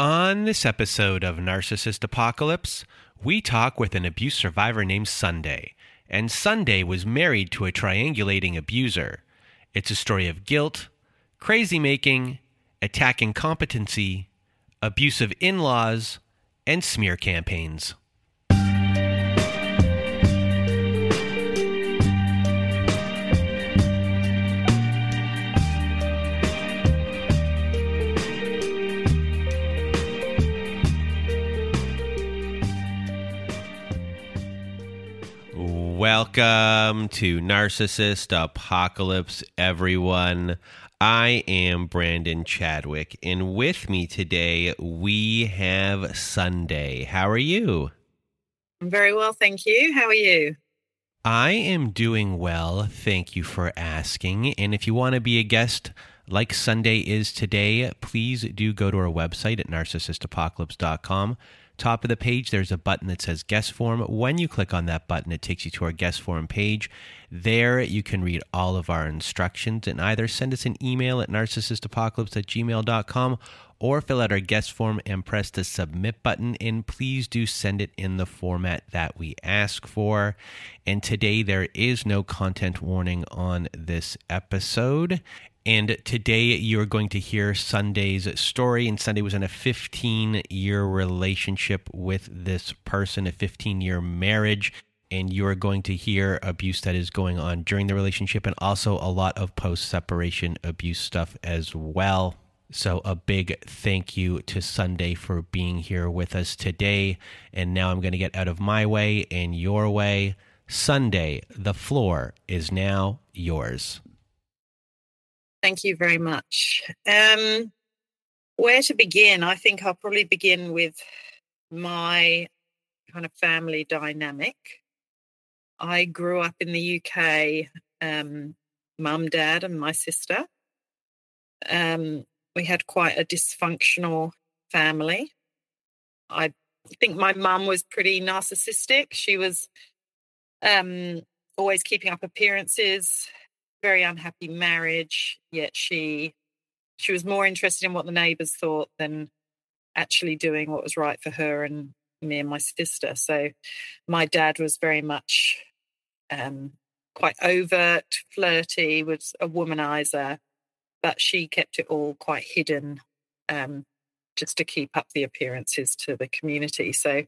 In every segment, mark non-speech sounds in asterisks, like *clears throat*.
On this episode of Narcissist Apocalypse, we talk with an abuse survivor named Sunday. And Sunday was married to a triangulating abuser. It's a story of guilt, crazy making, attacking competency, abusive in laws, and smear campaigns. Welcome to Narcissist Apocalypse, everyone. I am Brandon Chadwick, and with me today we have Sunday. How are you? I'm very well, thank you. How are you? I am doing well. Thank you for asking. And if you want to be a guest like Sunday is today, please do go to our website at narcissistapocalypse.com top of the page, there's a button that says guest form. When you click on that button, it takes you to our guest form page. There, you can read all of our instructions and either send us an email at narcissistapocalypse at gmail.com or fill out our guest form and press the submit button. And please do send it in the format that we ask for. And today, there is no content warning on this episode. And today you're going to hear Sunday's story. And Sunday was in a 15 year relationship with this person, a 15 year marriage. And you're going to hear abuse that is going on during the relationship and also a lot of post separation abuse stuff as well. So, a big thank you to Sunday for being here with us today. And now I'm going to get out of my way and your way. Sunday, the floor is now yours. Thank you very much. Um, where to begin? I think I'll probably begin with my kind of family dynamic. I grew up in the UK, um, mum, dad, and my sister. Um, we had quite a dysfunctional family. I think my mum was pretty narcissistic. She was um, always keeping up appearances, very unhappy marriage, yet she she was more interested in what the neighbors thought than actually doing what was right for her and me and my sister. So my dad was very much um, quite overt, flirty, was a womanizer, but she kept it all quite hidden um, just to keep up the appearances to the community. So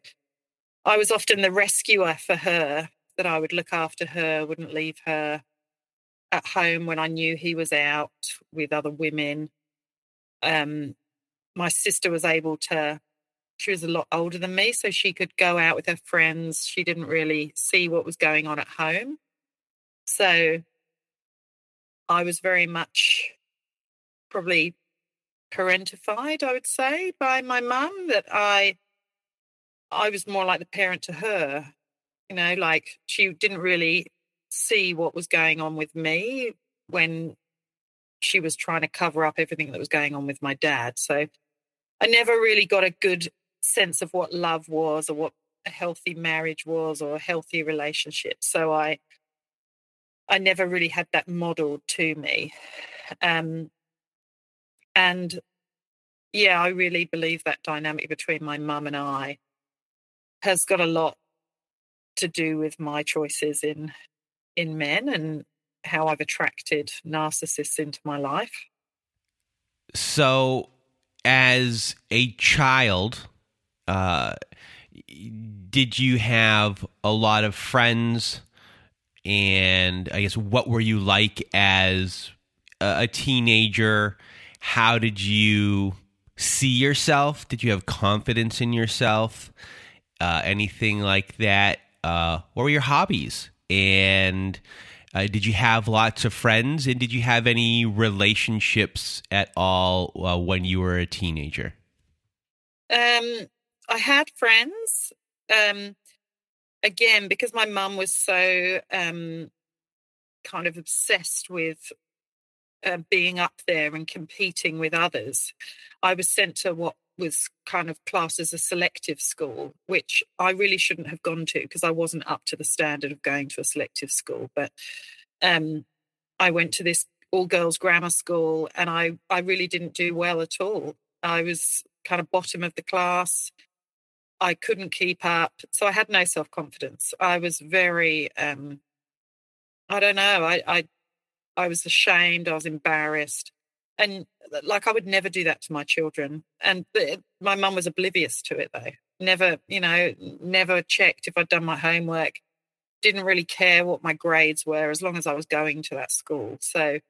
I was often the rescuer for her, that I would look after her, wouldn't leave her at home when I knew he was out with other women. Um, my sister was able to, she was a lot older than me, so she could go out with her friends. She didn't really see what was going on at home. So I was very much probably parentified, I would say, by my mum that I I was more like the parent to her. You know, like she didn't really see what was going on with me when she was trying to cover up everything that was going on with my dad. So I never really got a good sense of what love was or what a healthy marriage was or a healthy relationship. So I I never really had that modeled to me. Um, and yeah, I really believe that dynamic between my mum and I has got a lot to do with my choices in in men and how I've attracted narcissists into my life. So, as a child, uh, did you have a lot of friends? And I guess what were you like as a, teenager? How did you see yourself? Did you have confidence in yourself? Uh, anything like that? Uh, what were your hobbies? And uh, did you have lots of friends? And did you have any relationships at all uh, when you were a teenager? Um, I had friends. Um, again, because my mum was so um, kind of obsessed with uh, being up there and competing with others, I was sent to what was kind of classed as a selective school, which I really shouldn't have gone to because I wasn't up to the standard of going to a selective school. But um, I went to this all girls grammar school and I, I really didn't do well at all. I was kind of bottom of the class. I couldn't keep up. So I had no self confidence. I was very, um, I don't know, I, I, I was ashamed, I was embarrassed and like I would never do that to my children. And my mum was oblivious to it though. Never, you know, never checked if I'd done my homework. Didn't really care what my grades were as long as I was going to that school. So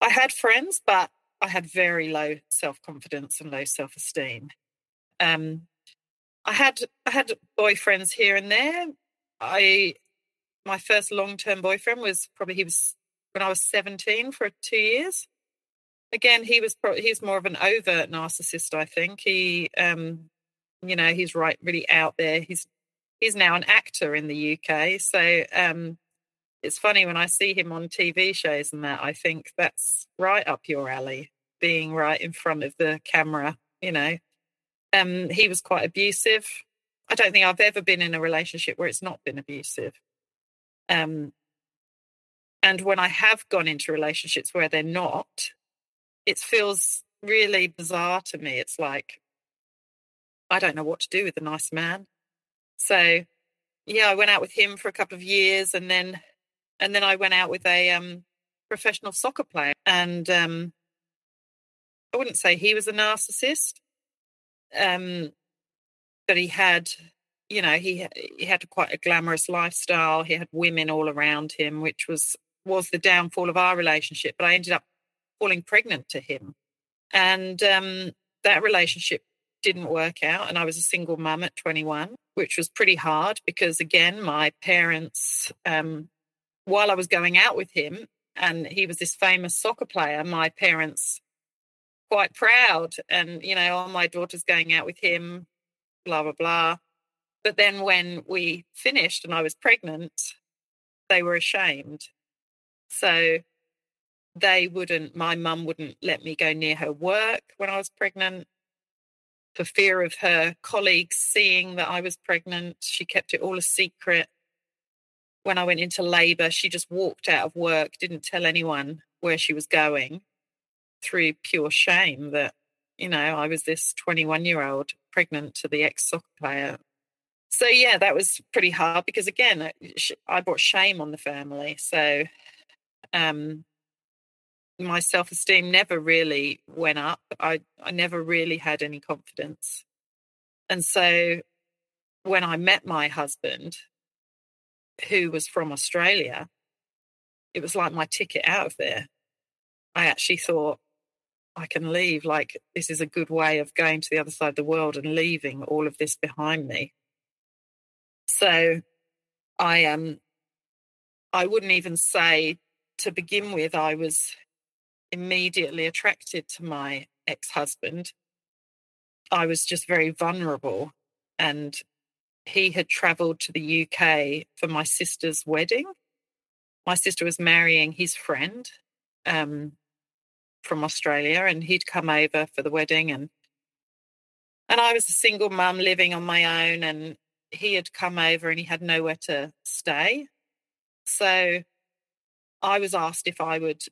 I had friends, but I had very low self confidence and low self esteem. Um, I had I had boyfriends here and there. I my first long term boyfriend was probably he was when I was seventeen for two years again, he was pro- he's more of an overt narcissist. I think he, um, you know, he's right really out there. He's he's now an actor in the UK. So um, it's funny when I see him on TV shows and that. I think that's right up your alley, being right in front of the camera. You know, um, he was quite abusive. I don't think I've ever been in a relationship where it's not been abusive. Um, and when I have gone into relationships where they're not, it feels really bizarre to me. It's like, I don't know what to do with a nice man. So, yeah, I went out with him for a couple of years and then, and then I went out with a um, professional soccer player. And um, I wouldn't say he was a narcissist, um, but he had, you know, he he had quite a glamorous lifestyle. He had women all around him, which was was the downfall of our relationship. But I ended up falling pregnant to him. And um, that relationship didn't work out. And I was a single mum at 21, which was pretty hard because, again, my parents, um, while I was going out with him, and he was this famous soccer player, my parents quite proud. And, you know, oh, my daughter's going out with him, blah, blah, blah. But then when we finished and I was pregnant, they were ashamed. So they wouldn't, my mum wouldn't let me go near her work when I was pregnant for fear of her colleagues seeing that I was pregnant. She kept it all a secret. When I went into labor, she just walked out of work, didn't tell anyone where she was going through pure shame that, you know, I was this 21 year old pregnant to the ex soccer player. So, yeah, that was pretty hard because, again, I brought shame on the family. So, um, my self esteem never really went up. I, I never really had any confidence. And so when I met my husband, who was from Australia, it was like my ticket out of there. I actually thought, I can leave. Like, this is a good way of going to the other side of the world and leaving all of this behind me. So I um I wouldn't even say to begin with I was immediately attracted to my ex husband. I was just very vulnerable. And he had traveled to the UK for my sister's wedding. My sister was marrying his friend um, from Australia, and he'd come over for the wedding. And and I was a single mum living on my own, and he had come over and he had nowhere to stay. So I was asked if I would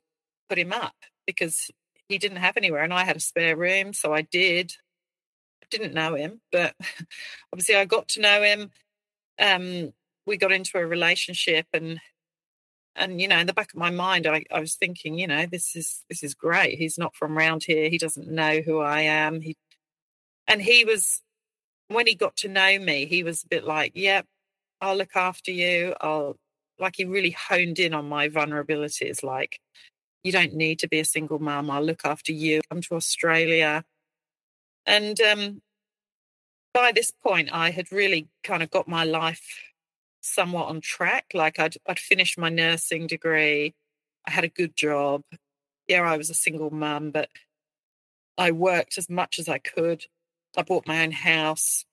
put him up because he didn't have anywhere and I had a spare room. So I did. I didn't know him, but *laughs* obviously I got to know him. Um, we got into a relationship and and you know in the back of my mind I, I was thinking you know this is this is great he's not from around here he doesn't know who i am he and he was when he got to know me, he was a bit like, "Yep, I'll look after you. I'll." Like he really honed in on my vulnerabilities. Like, you don't need to be a single mum. I'll look after you. Come to Australia, and um, by this point, I had really kind of got my life somewhat on track. Like I'd I'd finished my nursing degree. I had a good job. Yeah, I was a single mum, but I worked as much as I could. I bought my own house,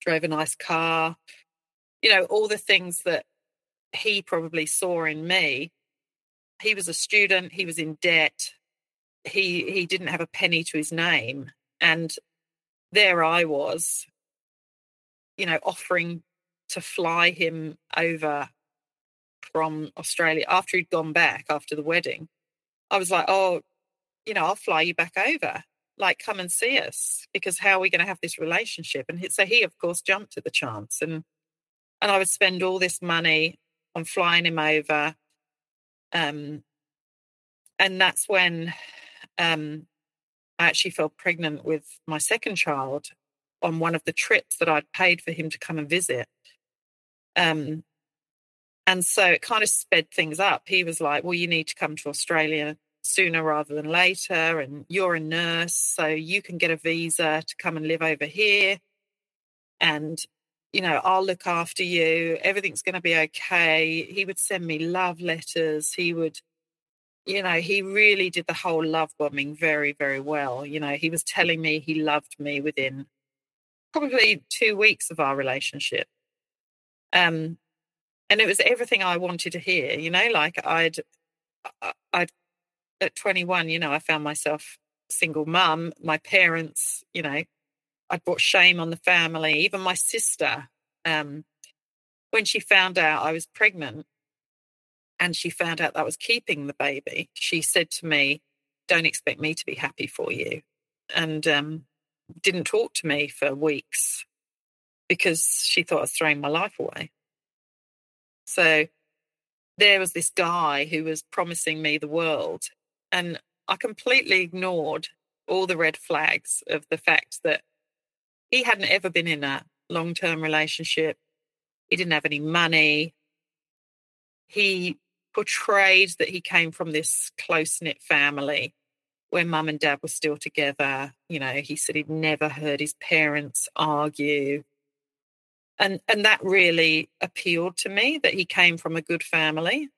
drove a nice car, you know, all the things that he probably saw in me. He was a student, he was in debt, he he didn't have a penny to his name. And there I was, you know, offering to fly him over from Australia after he'd gone back after the wedding. I was like, oh, you know, I'll fly you back over. Like, come and see us because how are we going to have this relationship? And so he, of course, jumped at the chance, and and I would spend all this money on flying him over. Um, and that's when um, I actually fell pregnant with my second child on one of the trips that I'd paid for him to come and visit. Um, and so it kind of sped things up. He was like, Well, you need to come to Australia sooner rather than later. And you're a nurse, so you can get a visa to come and live over here. And, you know, I'll look after you. Everything's going to be okay. He would send me love letters. He would, you know, he really did the whole love bombing very, very well. You know, he was telling me he loved me within probably two weeks of our relationship. Um, and it was everything I wanted to hear, you know, like I'd, I'd at 21, you know, I found myself single mum. My parents, you know, I'd brought shame on the family. Even my sister, um, when she found out I was pregnant and she found out that I was keeping the baby, she said to me, Don't expect me to be happy for you. And um, didn't talk to me for weeks because she thought I was throwing my life away. So there was this guy who was promising me the world and I completely ignored all the red flags of the fact that he hadn't ever been in a long term relationship. He didn't have any money. He portrayed that he came from this close knit family where mum and dad were still together. You know, he said he'd never heard his parents argue. And and that really appealed to me that he came from a good family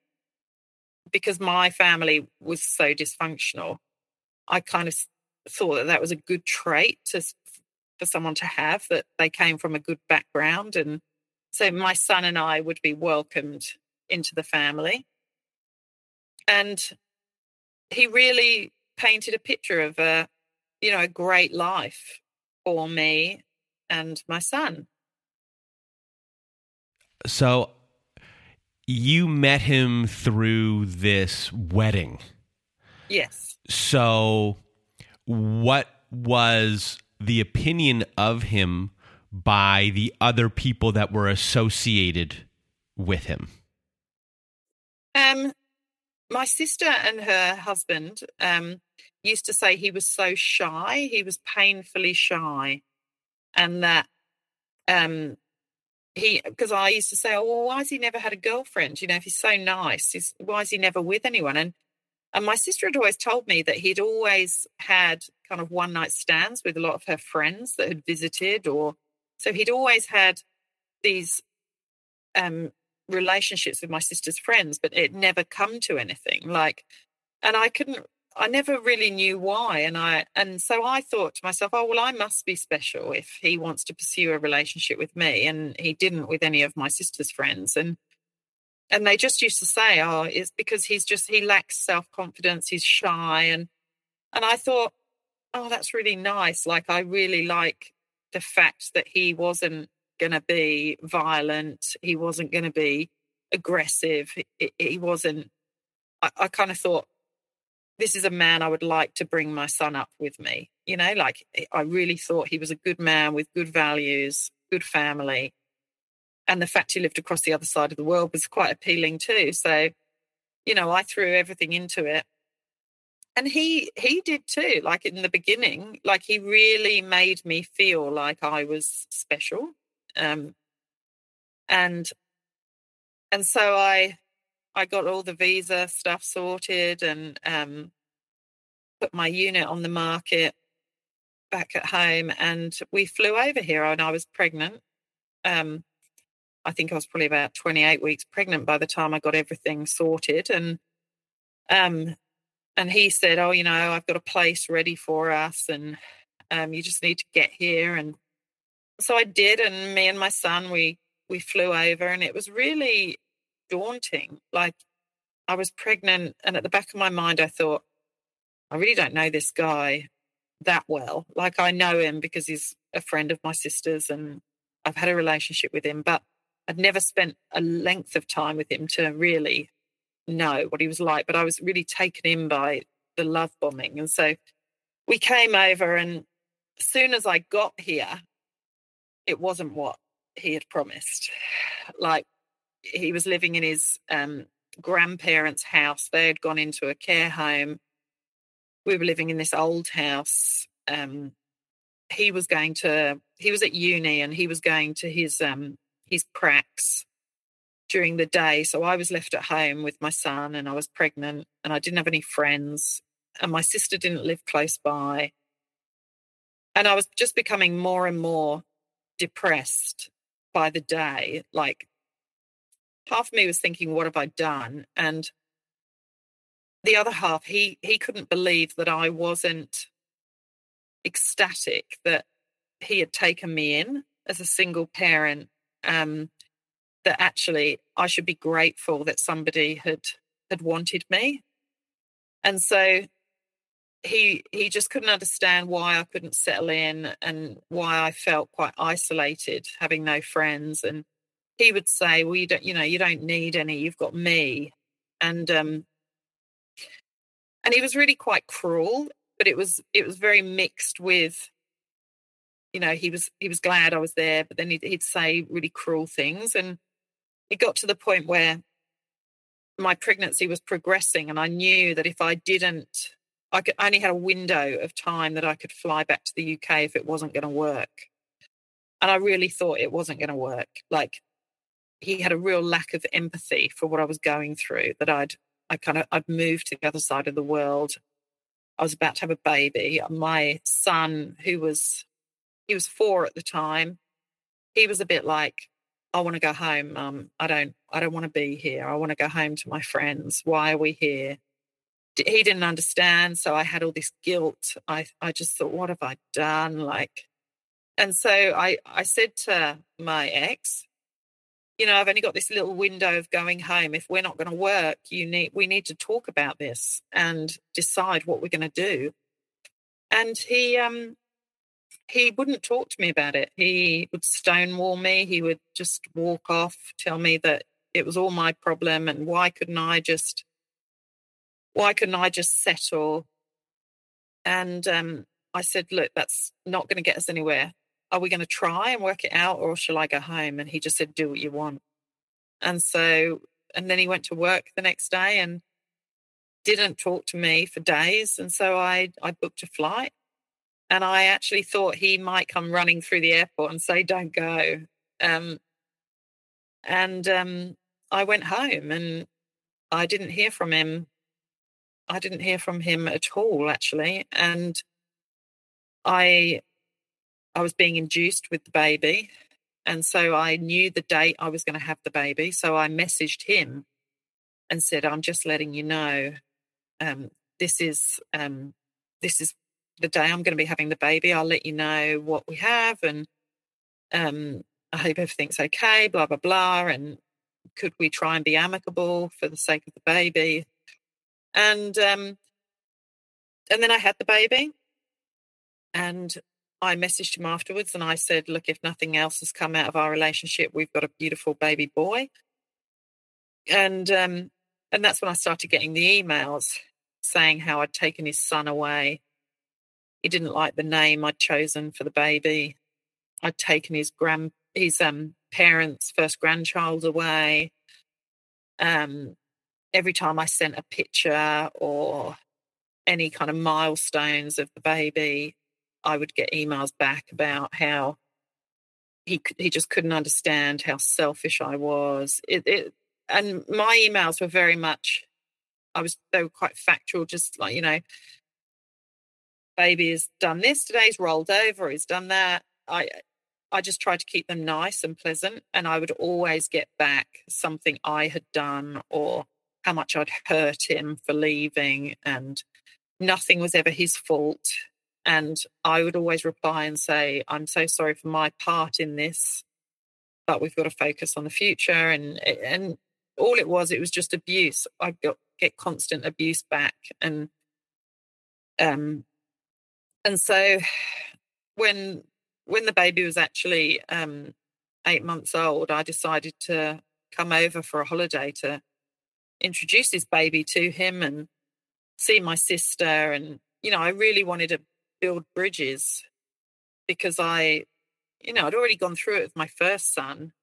because my family was so dysfunctional, I kind of thought that that was a good trait to for someone to have that they came from a good background and so my son and I would be welcomed into the family and he really painted a picture of a you know a great life for me and my son so you met him through this wedding. Yes. So, what was the opinion of him by the other people that were associated with him? Um, my sister and her husband um, used to say he was so shy. He was painfully shy, and that um, he because I used to say, oh, well, why has he never had a girlfriend? You know, if he's so nice, he's, why is he never with anyone? And and my sister had always told me that he'd always had kind of one night stands with a lot of her friends that had visited, or so he'd always had these um, relationships with my sister's friends, but it never come to anything. Like, and I couldn't I never really knew why. And I and so I thought to myself, oh well, I must be special if he wants to pursue a relationship with me. And he didn't with any of my sister's friends. And and they just used to say, oh, it's because he's just he lacks self-confidence, he's shy. And and I thought, oh, that's really nice. Like I really like the fact that he wasn't gonna be violent, he wasn't gonna be aggressive, he, he wasn't I, I kind of thought this is a man I would like to bring my son up with me. You know, like I really thought he was a good man with good values, good family. And the fact he lived across the other side of the world was quite appealing too. So, you know, I threw everything into it. and he he did too like in the beginning like he really made me feel like i was special um and and so i i got all the visa stuff sorted and um put my unit on the market back at home and we flew over here and i was pregnant um i think i was probably about 28 weeks pregnant by the time i got everything sorted and um and he said, "Oh, you know, I've got a place ready for us, and um, you just need to get here." And so I did, and me and my son we we flew over, and it was really daunting. Like I was pregnant, and at the back of my mind, I thought, I really don't know this guy that well. Like I know him because he's a friend of my sister's, and I've had a relationship with him, but I'd never spent a length of time with him to really know what he was like, but I was really taken in by the love bombing. And so we came over, and as soon as I got here, it wasn't what he had promised. Like he was living in his um, grandparents' house, they had gone into a care home. We were living in this old house. Um, he was going to, he was at uni and he was going to his um, his pracs during the day. So I was left at home with my son and I was pregnant and I didn't have any friends and my sister didn't live close by. And I was just becoming more and more depressed by the day. Like half of me was thinking, what have I done? And the other half, he he couldn't believe that I wasn't ecstatic that he had taken me in as a single parent um, that actually I should be grateful that somebody had had wanted me. And so he he just couldn't understand why I couldn't settle in and why I felt quite isolated, having no friends. And he would say, "Well, you don't, you know, you don't need any. You've got me." And um, and he was really quite cruel, but it was it was very mixed with, you know, he was he was glad I was there, but then he'd, he'd say really cruel things. And it got to the point where my pregnancy was progressing and I knew that if I didn't I could, only had a window of time that I could fly back to the UK if it wasn't going to work. And I really thought it wasn't going to work. Like he had a real lack of empathy for what I was going through, that I'd I kind of I'd moved to the other side of the world. I was about to have a baby. My son, who was he was four at the time, he was a bit like, I want to go home. I don't, I don't want to be here. I want to go home to my friends. Why are we here? He didn't understand, so I had all this guilt. I, I just thought, what have I done? Like, and so I, I said to my ex, you know, I've only got this little window of going home. If we're not going to work, you need, we need to talk about this and decide what we're going to do. And he, um, he wouldn't talk to me about it. He would stonewall me. He would just walk off, tell me that it was all my problem and why couldn't I just why couldn't I just settle? And um, I said, look, that's not going to get us anywhere. Are we going to try and work it out or shall I go home? And he just said, do what you want. And so, and then he went to work the next day and didn't talk to me for days. And so I, I booked a flight and I actually thought he might come running through the airport and say, "Don't go." Um, and um, I went home, and I didn't hear from him. I didn't hear from him at all, actually, and I I was being induced with the baby, and so I knew the date I was going to have the baby. So I messaged him and said, "I'm just letting you know, um, this is um, this is the day I'm going to be having the baby, I'll let you know what we have and um, I hope everything's okay, blah, blah, blah. And could we try and be amicable for the sake of the baby? And um, and then I had the baby and I messaged him afterwards and I said, look, if nothing else has come out of our relationship, we've got a beautiful baby boy. And um, and that's when I started getting the emails saying how I'd taken his son away he didn't like the name I'd chosen for the baby. I'd taken his grand his um parents' first grandchild away. Um, every time I sent a picture or any kind of milestones of the baby, I would get emails back about how he he just couldn't understand how selfish I was. It, it and my emails were very much I was they were quite factual, just like you know, baby has done this today's rolled over, he's done that. I I just tried to keep them nice and pleasant, and I would always get back something I had done or how much I'd hurt him for leaving, and nothing was ever his fault. And I would always reply and say, I'm so sorry for my part in this, but we've got to focus on the future. And and all it was, it was just abuse. I got get constant abuse back. And um and so when when the baby was actually um eight months old, I decided to come over for a holiday to introduce this baby to him and see my sister and you know i really wanted to build bridges because I, you know, I'd already gone through it with my first son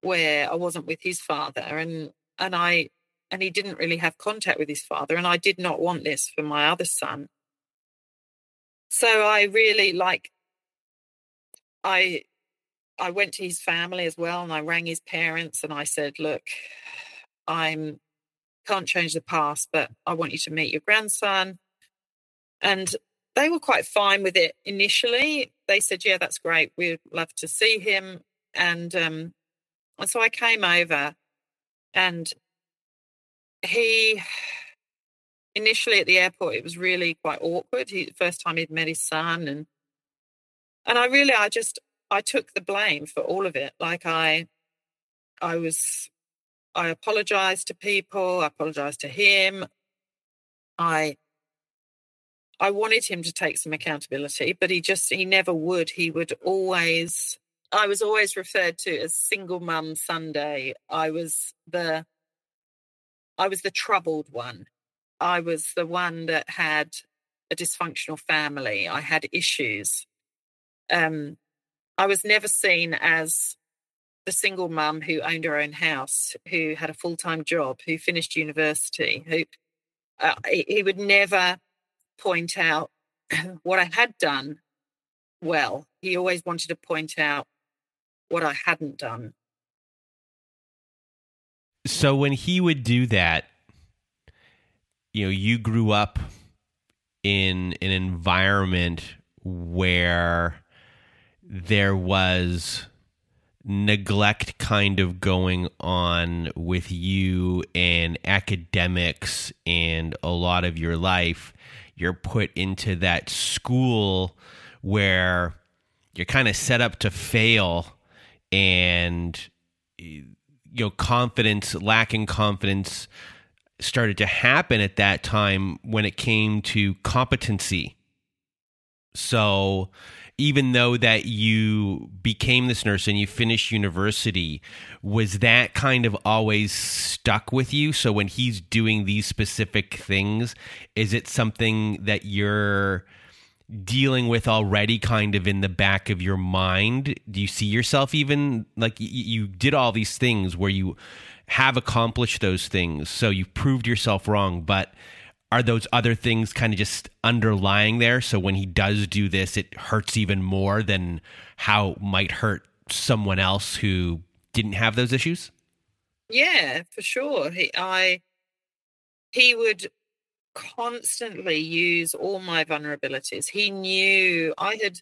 where I wasn't with his father and and I and he didn't really have contact with his father and I did not want this for my other son. So I really like I I went to his family as well and I rang his parents and I said, "Look, I'm can't change the past, but I want you to meet your grandson." And they were quite fine with it initially. They said, "Yeah, that's great. We'd love to see him." And um, and so I came over, and he initially at the airport it was really quite awkward. He first time he'd met his son, and and I really I just I took the blame for all of it. Like I I was I apologized to people. I apologized to him. I I wanted him to take some accountability, but he just, he never would. He would always, I was always referred to as single mum Sunday. I was the, I was the troubled one. I was the one that had a dysfunctional family. I had issues. Um, I was never seen as the single mum who owned her own house, who had a full time job, who finished university, who uh, he would never point out *clears throat* what I had done well. He always wanted to point out what I hadn't done. So when he would do that, you know, you grew up in an environment where there was neglect kind of going on with you and academics and a lot of your life. You're put into that school where you're kind of set up to fail and you know confidence lacking confidence started to happen at that time when it came to competency. So even though that you became this nurse and you finished university was that kind of always stuck with you? So when he's doing these specific things is it something that you're dealing with already kind of in the back of your mind? Do you see yourself even like you did all these things where you have accomplished those things. So you've proved yourself wrong but are those other things kind of just underlying there? So when he does do this it hurts even more than how might hurt someone else who didn't have those issues? Yeah for sure. He i he would constantly use all my vulnerabilities. He knew i had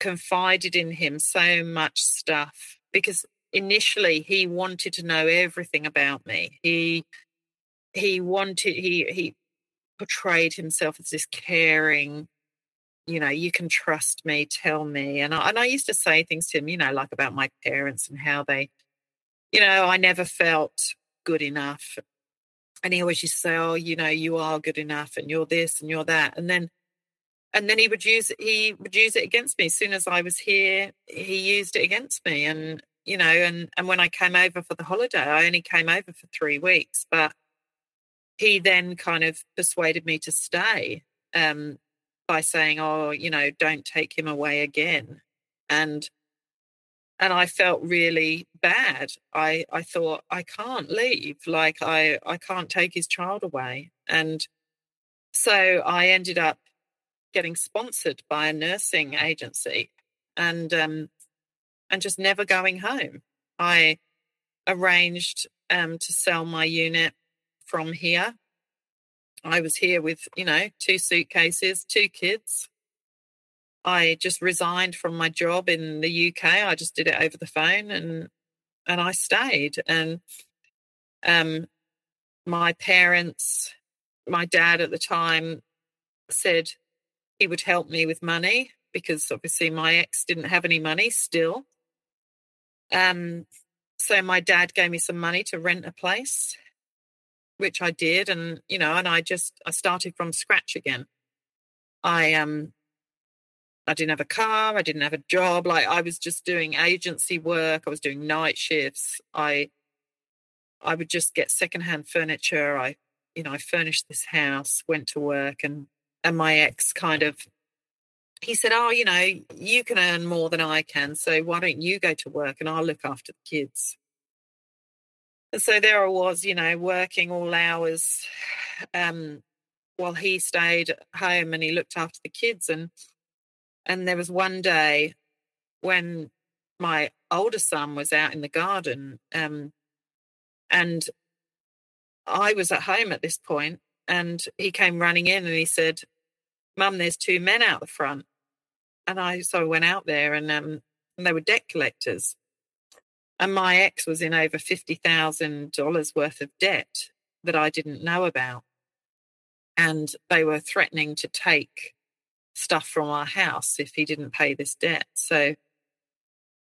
confided in him so much stuff because initially he wanted to know everything about me. He he wanted he he portrayed himself as this caring you know you can trust me tell me. And I, and I used to say things to him you know like about my parents and how they you know I never felt good enough. And he always used to say oh you know you are good enough and you're this and you're that. And then and then he would use he would use it against me. As soon as I was here he used it against me. And you know and and when I came over for the holiday I only came over for 3 weeks but he then kind of persuaded me to stay um, by saying, "Oh, you know, don't take him away again," and and I felt really bad. I I thought I can't leave, like I I can't take his child away, and so I ended up getting sponsored by a nursing agency. And um, and just never going home. I arranged um, to sell my unit from here. I was here with, you know, two suitcases, two kids. I just resigned from my job in the UK. I just did it over the phone and and I stayed. And um my parents, my dad at the time said he would help me with money because obviously my ex didn't have any money still. Um so my dad gave me some money to rent a place which I did and you know and I just I started from scratch again. I um I didn't have a car, I didn't have a job, like I was just doing agency work, I was doing night shifts. I I would just get secondhand furniture. I you know, I furnished this house, went to work and and my ex kind of he said, Oh, you know, you can earn more than I can. So why don't you go to work and I'll look after the kids? And so there I was, you know, working all hours um, while he stayed at home and he looked after the kids. And and there was one day when my older son was out in the garden, um, and I was at home at this point, and he came running in and he said, "Mum, there's two men out the front." And I so I went out there and um and they were debt collectors. And my ex was in over fifty thousand dollars worth of debt that I didn't know about. And they were threatening to take stuff from our house if he didn't pay this debt. So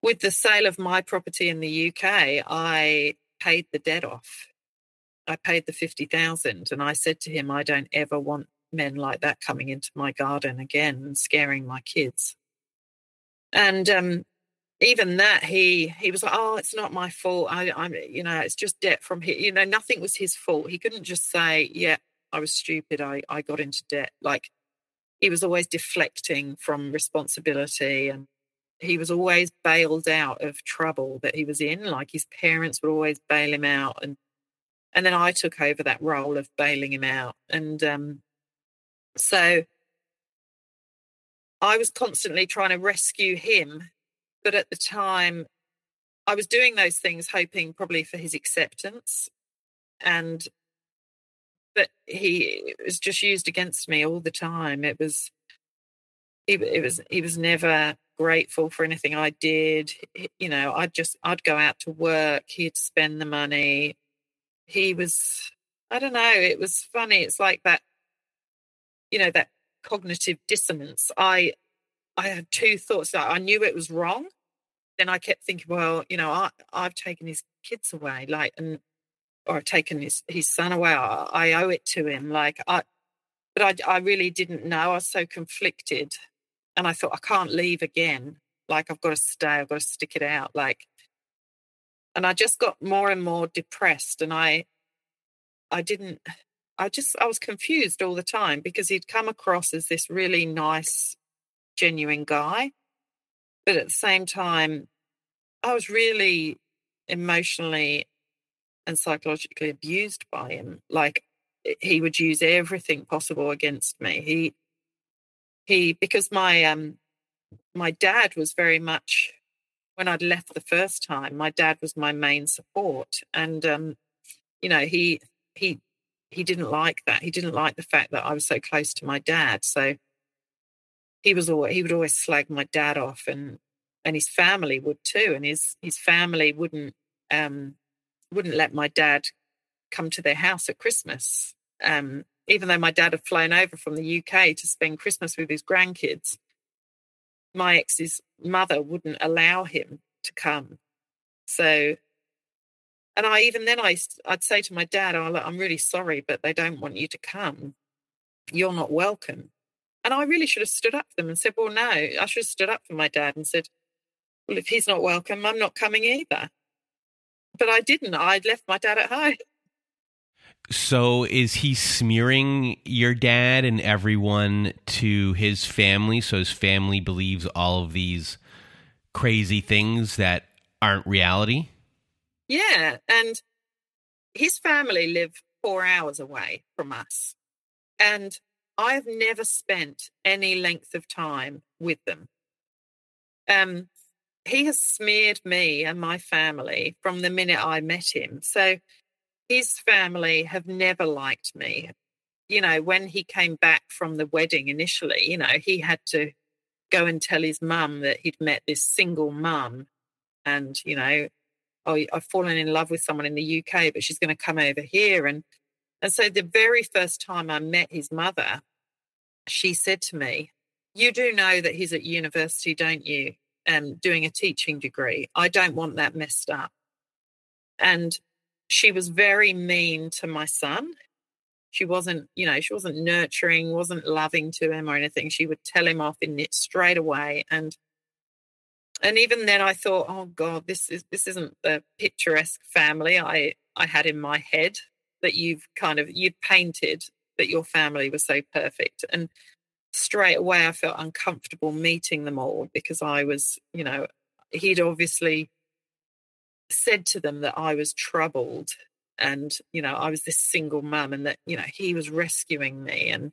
with the sale of my property in the UK, I paid the debt off. I paid the 50,000 and I said to him I don't ever want men like that coming into my garden again and scaring my kids. And um, even that, he he was like, "Oh, it's not my fault. I, I'm, you know, it's just debt from here. You know, nothing was his fault. He couldn't just say, "Yeah, I was stupid. I I got into debt." Like he was always deflecting from responsibility, and he was always bailed out of trouble that he was in. Like his parents would always bail him out, and and then I took over that role of bailing him out, and um, so I was constantly trying to rescue him. But at the time, I was doing those things hoping probably for his acceptance. And, but he was just used against me all the time. It was, he, it was, he was never grateful for anything I did. You know, I'd just, I'd go out to work, he'd spend the money. He was, I don't know, it was funny. It's like that you know that cognitive dissonance i i had two thoughts. I knew it was wrong. Then i kept thinking well you know i i've taken his kids away like and or i've taken his his son away. I, I owe it to him. Like i but I, I really didn't know. I was so conflicted. And i thought i can't leave again. Like i've got to stay. I've got to stick it out. Like and i just got more and more depressed. And i i didn't I just I was confused all the time because he'd come across as this really nice, genuine guy, but at the same time, I was really emotionally and psychologically abused by him. Like he would use everything possible against me. He he because my um my dad was very much when I'd left the first time, my dad was my main support. And um, you know, he he he didn't like that. He didn't like the fact that I was so close to my dad. So he was always he would always slag my dad off and and his family would too. And his his family wouldn't um wouldn't let my dad come to their house at Christmas. Um, even though my dad had flown over from the UK to spend Christmas with his grandkids, my ex's mother wouldn't allow him to come. So and I even then I I'd say to my dad, oh, look, I'm really sorry, but they don't want you to come. You're not welcome. And I really should have stood up for them and said, well, no, I should have stood up for my dad and said, well, if he's not welcome, I'm not coming either. But I didn't. I'd left my dad at home. So is he smearing your dad and everyone to his family so his family believes all of these crazy things that aren't reality? Yeah. And his family live four hours away from us. And I have never spent any length of time with them. Um, he has smeared me and my family from the minute I met him. So his family have never liked me. You know, when he came back from the wedding initially, you know, he had to go and tell his mum that he'd met this single mum and, you know, oh, I've fallen in love with someone in the UK, but she's going to come over here. And and so the very first time I met his mother, she said to me, You do know that he's at university, don't you? Um, doing a teaching degree. I don't want that messed up. And she was very mean to my son. She wasn't, you know, she wasn't nurturing, wasn't loving to him or anything. She would tell him off in it straight away. And and even then I thought, oh God, this is this isn't the picturesque family I I had in my head that you've kind of you'd painted that your family was so perfect. And straight away I felt uncomfortable meeting them all because I was, you know, he'd obviously said to them that I was troubled and, you know, I was this single mum and that, you know, he was rescuing me and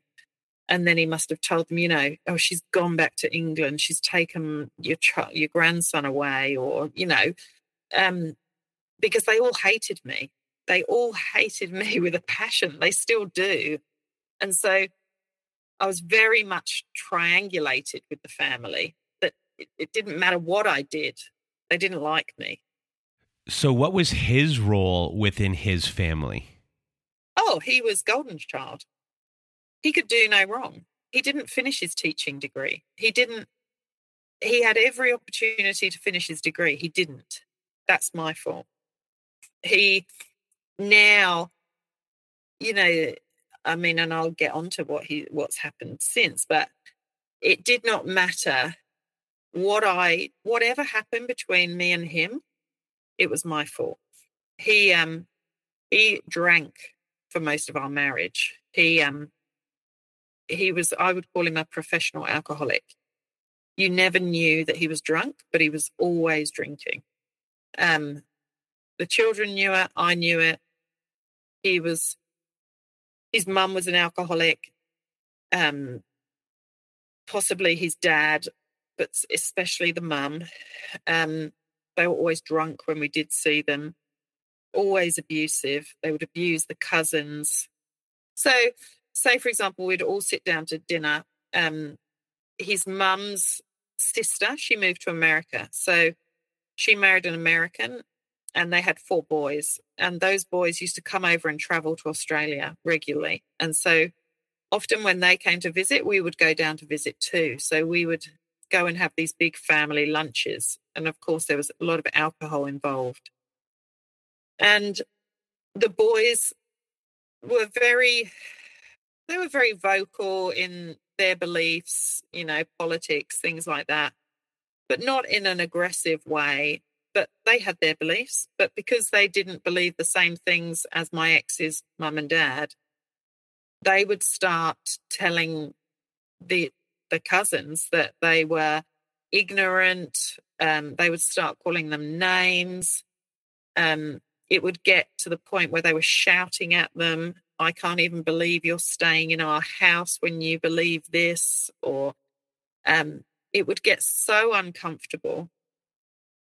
and then he must have told them, you know, oh, she's gone back to England, she's taken your ch- your grandson away, or you know, um, because they all hated me. They all *laughs* hated me with a passion. They still do, and so I was very much triangulated with the family. That it, it didn't matter what I did, they didn't like me. So, what was his role within his family? Oh, he was golden child. He could do no wrong. He didn't finish his teaching degree. He didn't. He had every opportunity to finish his degree. He didn't. That's my fault. He now, you know, I mean, and I'll get on to what he what's happened since, but it did not matter what I whatever happened between me and him, it was my fault. He um he drank for most of our marriage. He um he was I would call him a professional alcoholic. You never knew that he was drunk, but he was always drinking. Um the children knew it, I knew it. He was his mum was an alcoholic, um, possibly his dad, but especially the mum. Um, they were always drunk when we did see them, always abusive. They would abuse the cousins. So, say for example, we'd all sit down to dinner. Um, his mum's sister, she moved to America. So she married an American and they had four boys. And those boys used to come over and travel to Australia regularly. And so often when they came to visit, we would go down to visit too. So we would go and have these big family lunches. And of course, there was a lot of alcohol involved. And the boys were very, they were very vocal in their beliefs, you know, politics, things like that, but not in an aggressive way but they had their beliefs. But because they didn't believe the same things as my ex's mum and dad, they would start telling the the cousins that they were ignorant. Um, they would start calling them names. Um, it would get to the point where they were shouting at them. I can't even believe you're staying in our house when you believe this, or um, it would get so uncomfortable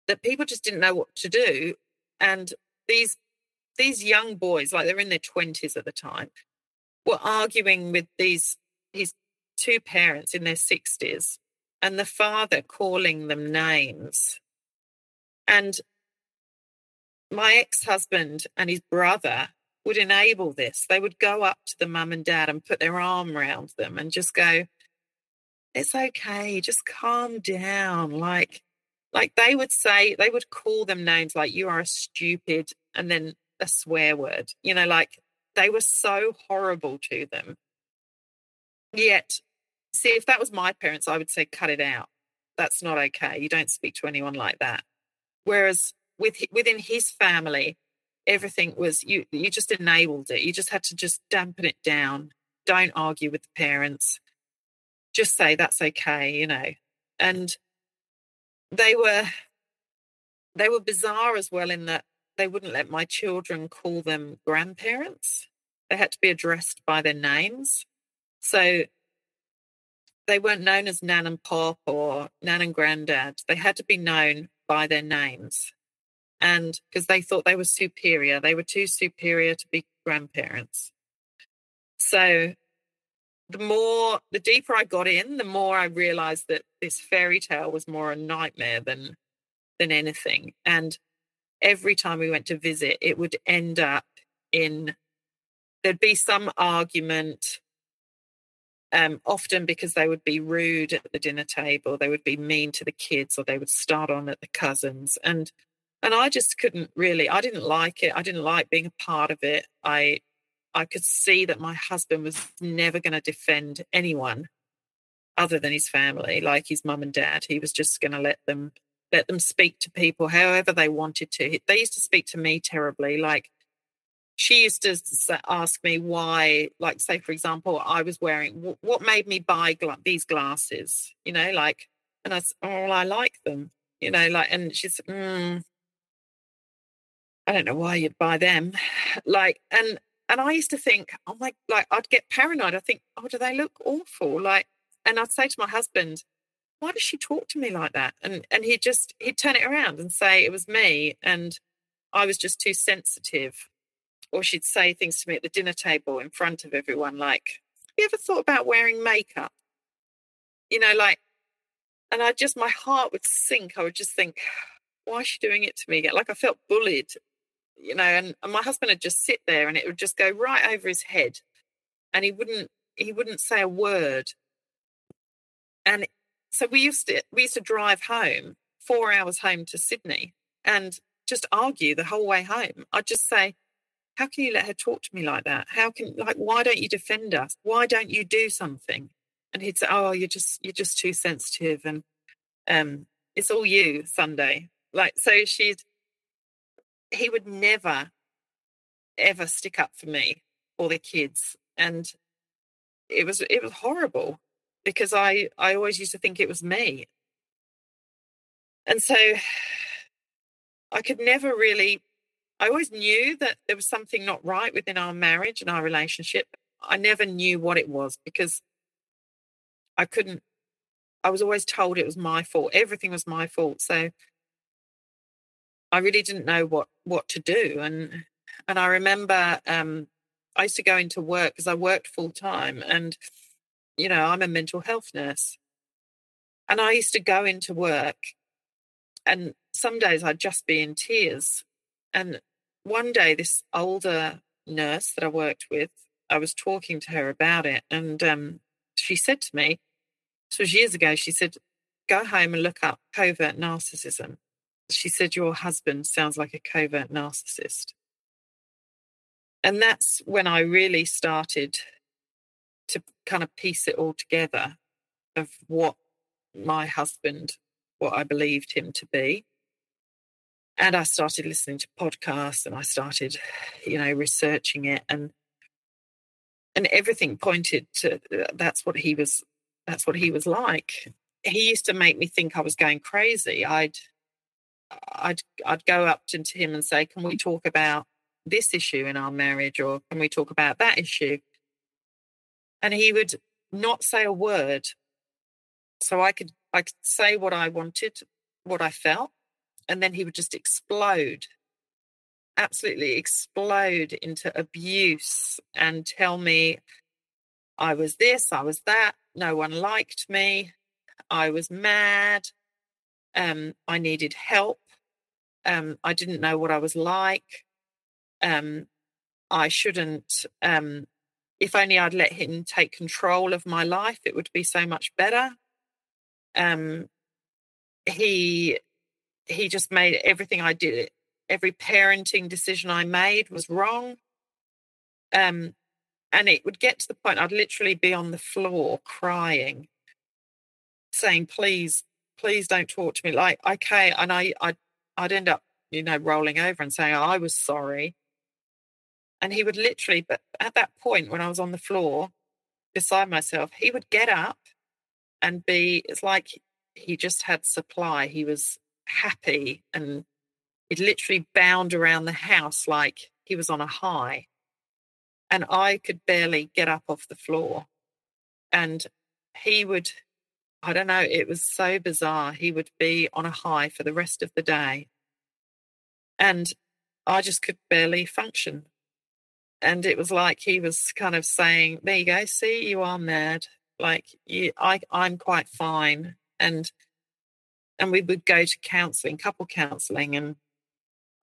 that people just didn't know what to do. And these these young boys, like they're in their twenties at the time, were arguing with these his two parents in their sixties, and the father calling them names. And my ex-husband and his brother would enable this. They would go up to the mum and dad and put their arm around them and just go, It's okay, just calm down. Like like they would say, they would call them names like you are a stupid and then a swear word, you know, like they were so horrible to them. Yet, see, if that was my parents, I would say, cut it out. That's not okay. You don't speak to anyone like that. Whereas with within his family, everything was you you just enabled it. You just had to just dampen it down. Don't argue with the parents. Just say that's okay, you know. And they were they were bizarre as well in that they wouldn't let my children call them grandparents. They had to be addressed by their names. So they weren't known as Nan and Pop or Nan and Granddad. They had to be known by their names. And because they thought they were superior, they were too superior to be grandparents. So the more, the deeper I got in, the more I realized that this fairy tale was more a nightmare than than anything. And every time we went to visit, it would end up in there'd be some argument um, often because they would be rude at the dinner table, they would be mean to the kids, or they would start on at the cousins, and and I just couldn't really. I didn't like it. I didn't like being a part of it. I I could see that my husband was never going to defend anyone other than his family, like his mum and dad. He was just going to let them let them speak to people however they wanted to. They used to speak to me terribly, like she used to ask me why, like, say, for example, I was wearing what made me buy gla- these glasses, you know, like, and I said, oh, I like them, you know, like, and she said, mm, I don't know why you'd buy them, like, and and I used to think, oh my, like, I'd get paranoid. I think, oh, do they look awful? Like, and I'd say to my husband, why does she talk to me like that? And and he'd just he'd turn it around and say it was me, and I was just too sensitive or she'd say things to me at the dinner table in front of everyone like have you ever thought about wearing makeup you know like and i just my heart would sink i would just think why is she doing it to me like i felt bullied you know and, and my husband would just sit there and it would just go right over his head and he wouldn't he wouldn't say a word and so we used to we used to drive home four hours home to sydney and just argue the whole way home i'd just say how can you let her talk to me like that? How can like why don't you defend us? Why don't you do something? And he'd say, Oh, you're just you're just too sensitive and um it's all you, Sunday. Like so she'd he would never ever stick up for me or the kids. And it was it was horrible because I I always used to think it was me. And so I could never really I always knew that there was something not right within our marriage and our relationship. I never knew what it was because I couldn't, I was always told it was my fault. Everything was my fault. So I really didn't know what, what to do. And, and I remember um, I used to go into work because I worked full time and, you know, I'm a mental health nurse. And I used to go into work and some days I'd just be in tears. And one day, this older nurse that I worked with, I was talking to her about it, and um, she said to me, this was years ago, she said, go home and look up covert narcissism. She said, Your husband sounds like a covert narcissist. And that's when I really started to kind of piece it all together of what my husband, what I believed him to be and I started listening to podcasts and I started, you know, researching it and and everything pointed to uh, that's what he was that's what he was like. He used to make me think I was going crazy. I'd I'd I'd go up to him and say, "Can we talk about this issue in our marriage or can we talk about that issue?" And he would not say a word. So I could I could say what I wanted, what I felt, and then he would just explode absolutely explode into abuse and tell me I was this, I was that, no one liked me, I was mad, um, I needed help, um, I didn't know what I was like, um, I shouldn't, um, if only I'd let him take control of my life, it would be so much better. Um, he he just made everything I did, every parenting decision I made was wrong. Um, and it would get to the point I'd literally be on the floor crying, saying, "Please, please don't talk to me." Like, okay, and I, I'd, I'd end up, you know, rolling over and saying, "I was sorry." And he would literally, but at that point when I was on the floor beside myself, he would get up and be. It's like he just had supply. He was happy and it literally bound around the house like he was on a high. And I could barely get up off the floor. And he would, I don't know, it was so bizarre. He would be on a high for the rest of the day. And I just could barely function. And it was like he was kind of saying, There you go, see, you are mad. Like you I I'm quite fine. And and we would go to counseling, couple counseling, and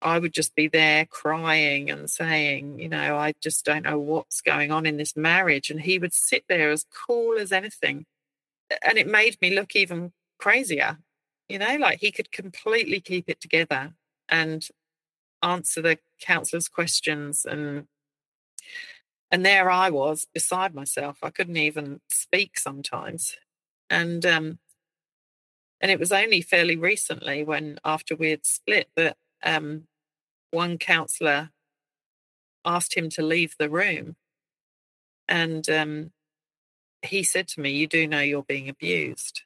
I would just be there crying and saying, you know, I just don't know what's going on in this marriage. And he would sit there as cool as anything. And it made me look even crazier, you know, like he could completely keep it together and answer the counselor's questions and and there I was beside myself. I couldn't even speak sometimes. And um and it was only fairly recently when after we had split that um, one counsellor asked him to leave the room. And um, he said to me, You do know you're being abused.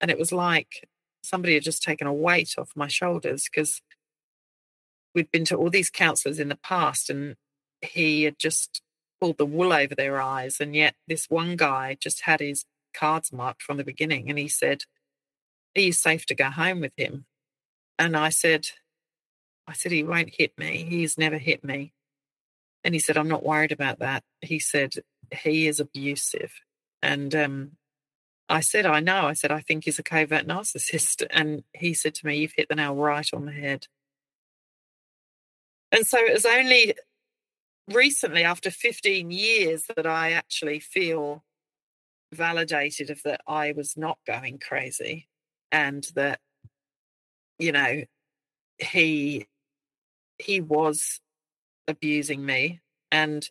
And it was like somebody had just taken a weight off my shoulders because we'd been to all these counsellors in the past and he had just pulled the wool over their eyes. And yet this one guy just had his cards marked from the beginning and he said, Are you safe to go home with him? And I said, I said, he won't hit me. He's never hit me. And he said, I'm not worried about that. He said, he is abusive. And um, I said, I know. I said, I think he's a covert narcissist. And he said to me, You've hit the nail right on the head. And so it was only recently, after 15 years, that I actually feel validated of that I was not going crazy and that, you know, he he was abusing me. And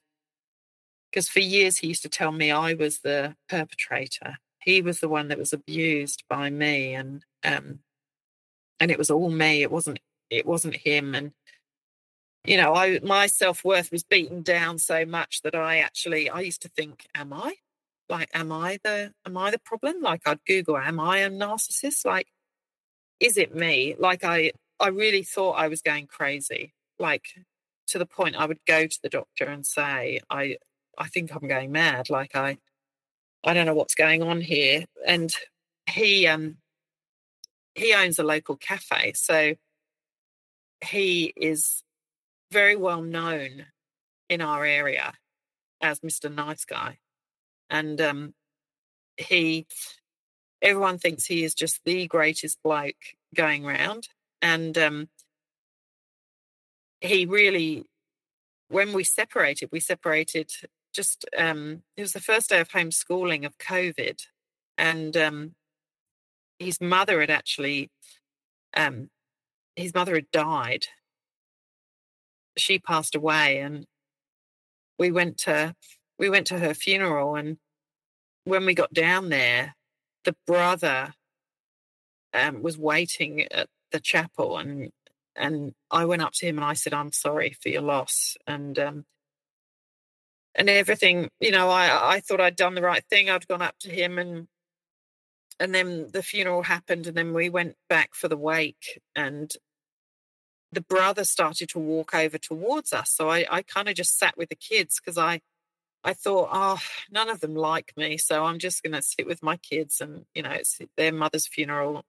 because for years he used to tell me I was the perpetrator. He was the one that was abused by me and um and it was all me. It wasn't it wasn't him. And you know, I my self-worth was beaten down so much that I actually I used to think, am I? Like, am I the am I the problem? Like I'd Google, am I a narcissist? Like, is it me? Like I I really thought I was going crazy like to the point I would go to the doctor and say, I I think I'm going mad. Like I I don't know what's going on here. And he um he owns a local cafe. So he is very well known in our area as Mr. Nice Guy. And um he everyone thinks he is just the greatest bloke going round. And um he really, when we separated, we separated just, um, it was the first day of homeschooling of COVID. And um, his mother had actually, um, his mother had died. She passed away and we went to, we went to her funeral and when we got down there, the brother um, was waiting at the chapel and and I went up to him and I said, "I'm sorry for your loss," and um, and everything. You know, I I thought I'd done the right thing. I'd gone up to him and and then the funeral happened, and then we went back for the wake, and the brother started to walk over towards us. So I I kind of just sat with the kids because I. I thought, oh, none of them like me, so I'm just going to sit with my kids, and you know, it's their mother's funeral.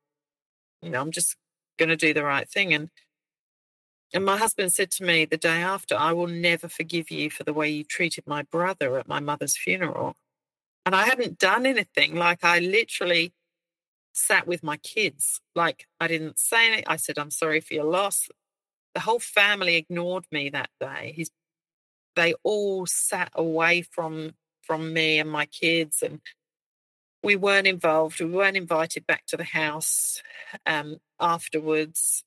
You know, I'm just going to do the right thing. And and my husband said to me the day after, I will never forgive you for the way you treated my brother at my mother's funeral. And I hadn't done anything. Like I literally sat with my kids. Like I didn't say anything. I said, I'm sorry for your loss. The whole family ignored me that day. He's, they all sat away from from me and my kids and we weren't involved. We weren't invited back to the house um, afterwards.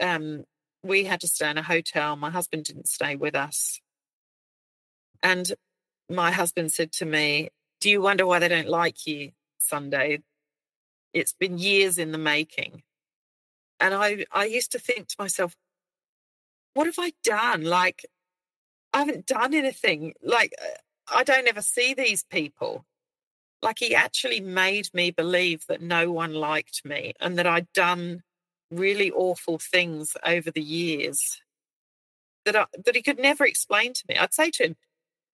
Um, we had to stay in a hotel. My husband didn't stay with us. And my husband said to me, Do you wonder why they don't like you Sunday? It's been years in the making. And I, I used to think to myself, what have I done? Like, I haven't done anything. Like, I don't ever see these people. Like, he actually made me believe that no one liked me and that I'd done really awful things over the years that I, that he could never explain to me. I'd say to him,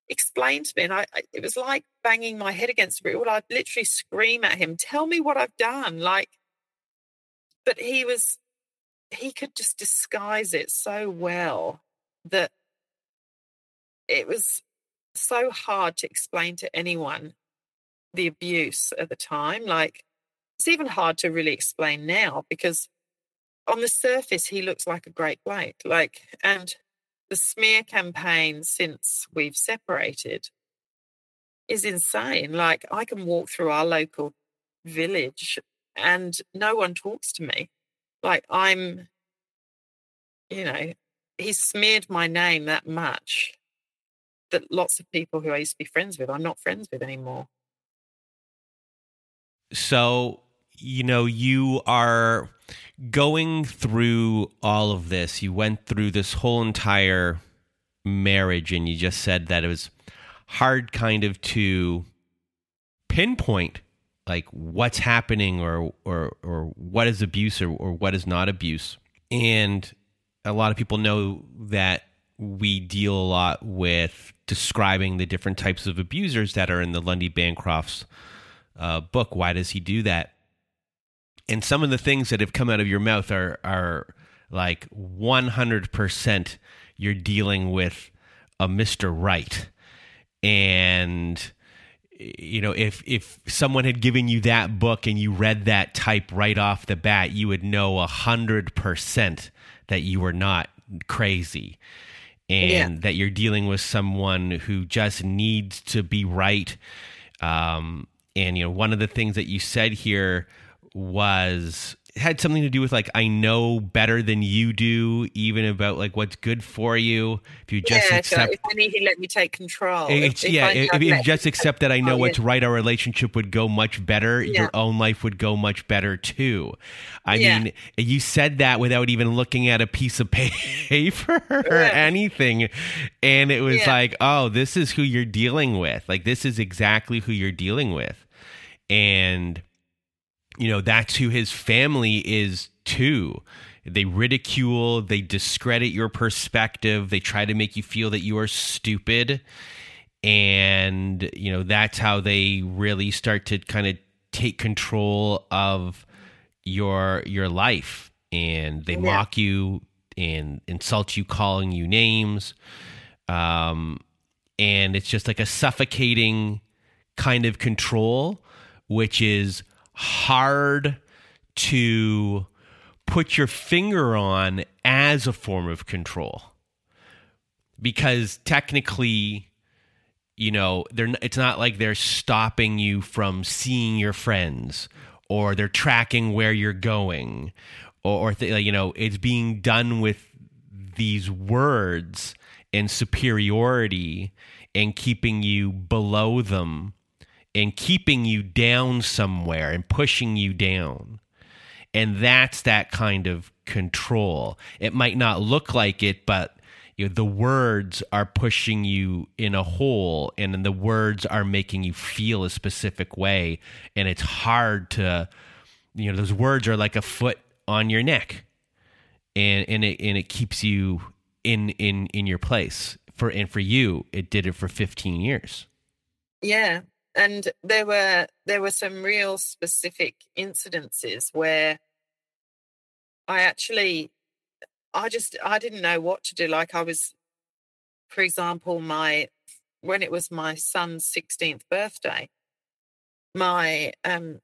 explain to me. And I, it was like banging my head against the brick I'd literally scream at him, tell me what I've done. Like, but he was, he could just disguise it so well that it was so hard to explain to anyone the abuse at the time. Like, it's even hard to really explain now because on the surface, he looks like a great bloke. Like, and the smear campaign since we've separated is insane. Like, I can walk through our local village and no one talks to me. Like, I'm, you know, he smeared my name that much that lots of people who I used to be friends with, I'm not friends with anymore. So, you know, you are going through all of this. You went through this whole entire marriage, and you just said that it was hard kind of to pinpoint like what's happening or or or what is abuse or, or what is not abuse. And a lot of people know that we deal a lot with describing the different types of abusers that are in the Lundy Bancroft's uh, book. Why does he do that? And some of the things that have come out of your mouth are are like 100% you're dealing with a Mr. Right. And you know, if if someone had given you that book and you read that type right off the bat, you would know a hundred percent that you were not crazy and yeah. that you're dealing with someone who just needs to be right. Um, and you know, one of the things that you said here was had something to do with like I know better than you do, even about like what's good for you. If you just yeah, accept, so if he let me take control. Eh, if, if yeah, if, if you just accept that I know what's oh, right, our relationship would go much better. Yeah. Your own life would go much better too. I yeah. mean, you said that without even looking at a piece of *laughs* paper or anything, and it was like, oh, this is who you're dealing with. Like this is exactly who you're dealing with, and you know, that's who his family is too. They ridicule, they discredit your perspective, they try to make you feel that you are stupid. And, you know, that's how they really start to kind of take control of your your life and they yeah. mock you and insult you calling you names um and it's just like a suffocating kind of control which is hard to put your finger on as a form of control. Because technically you know they're it's not like they're stopping you from seeing your friends or they're tracking where you're going or, or th- you know it's being done with these words and superiority and keeping you below them and keeping you down somewhere and pushing you down. And that's that kind of control. It might not look like it, but you know, the words are pushing you in a hole and then the words are making you feel a specific way. And it's hard to, you know, those words are like a foot on your neck. And, and it and it keeps you in in in your place for and for you it did it for 15 years yeah and there were there were some real specific incidences where I actually I just I didn't know what to do. Like I was, for example, my when it was my son's 16th birthday, my um,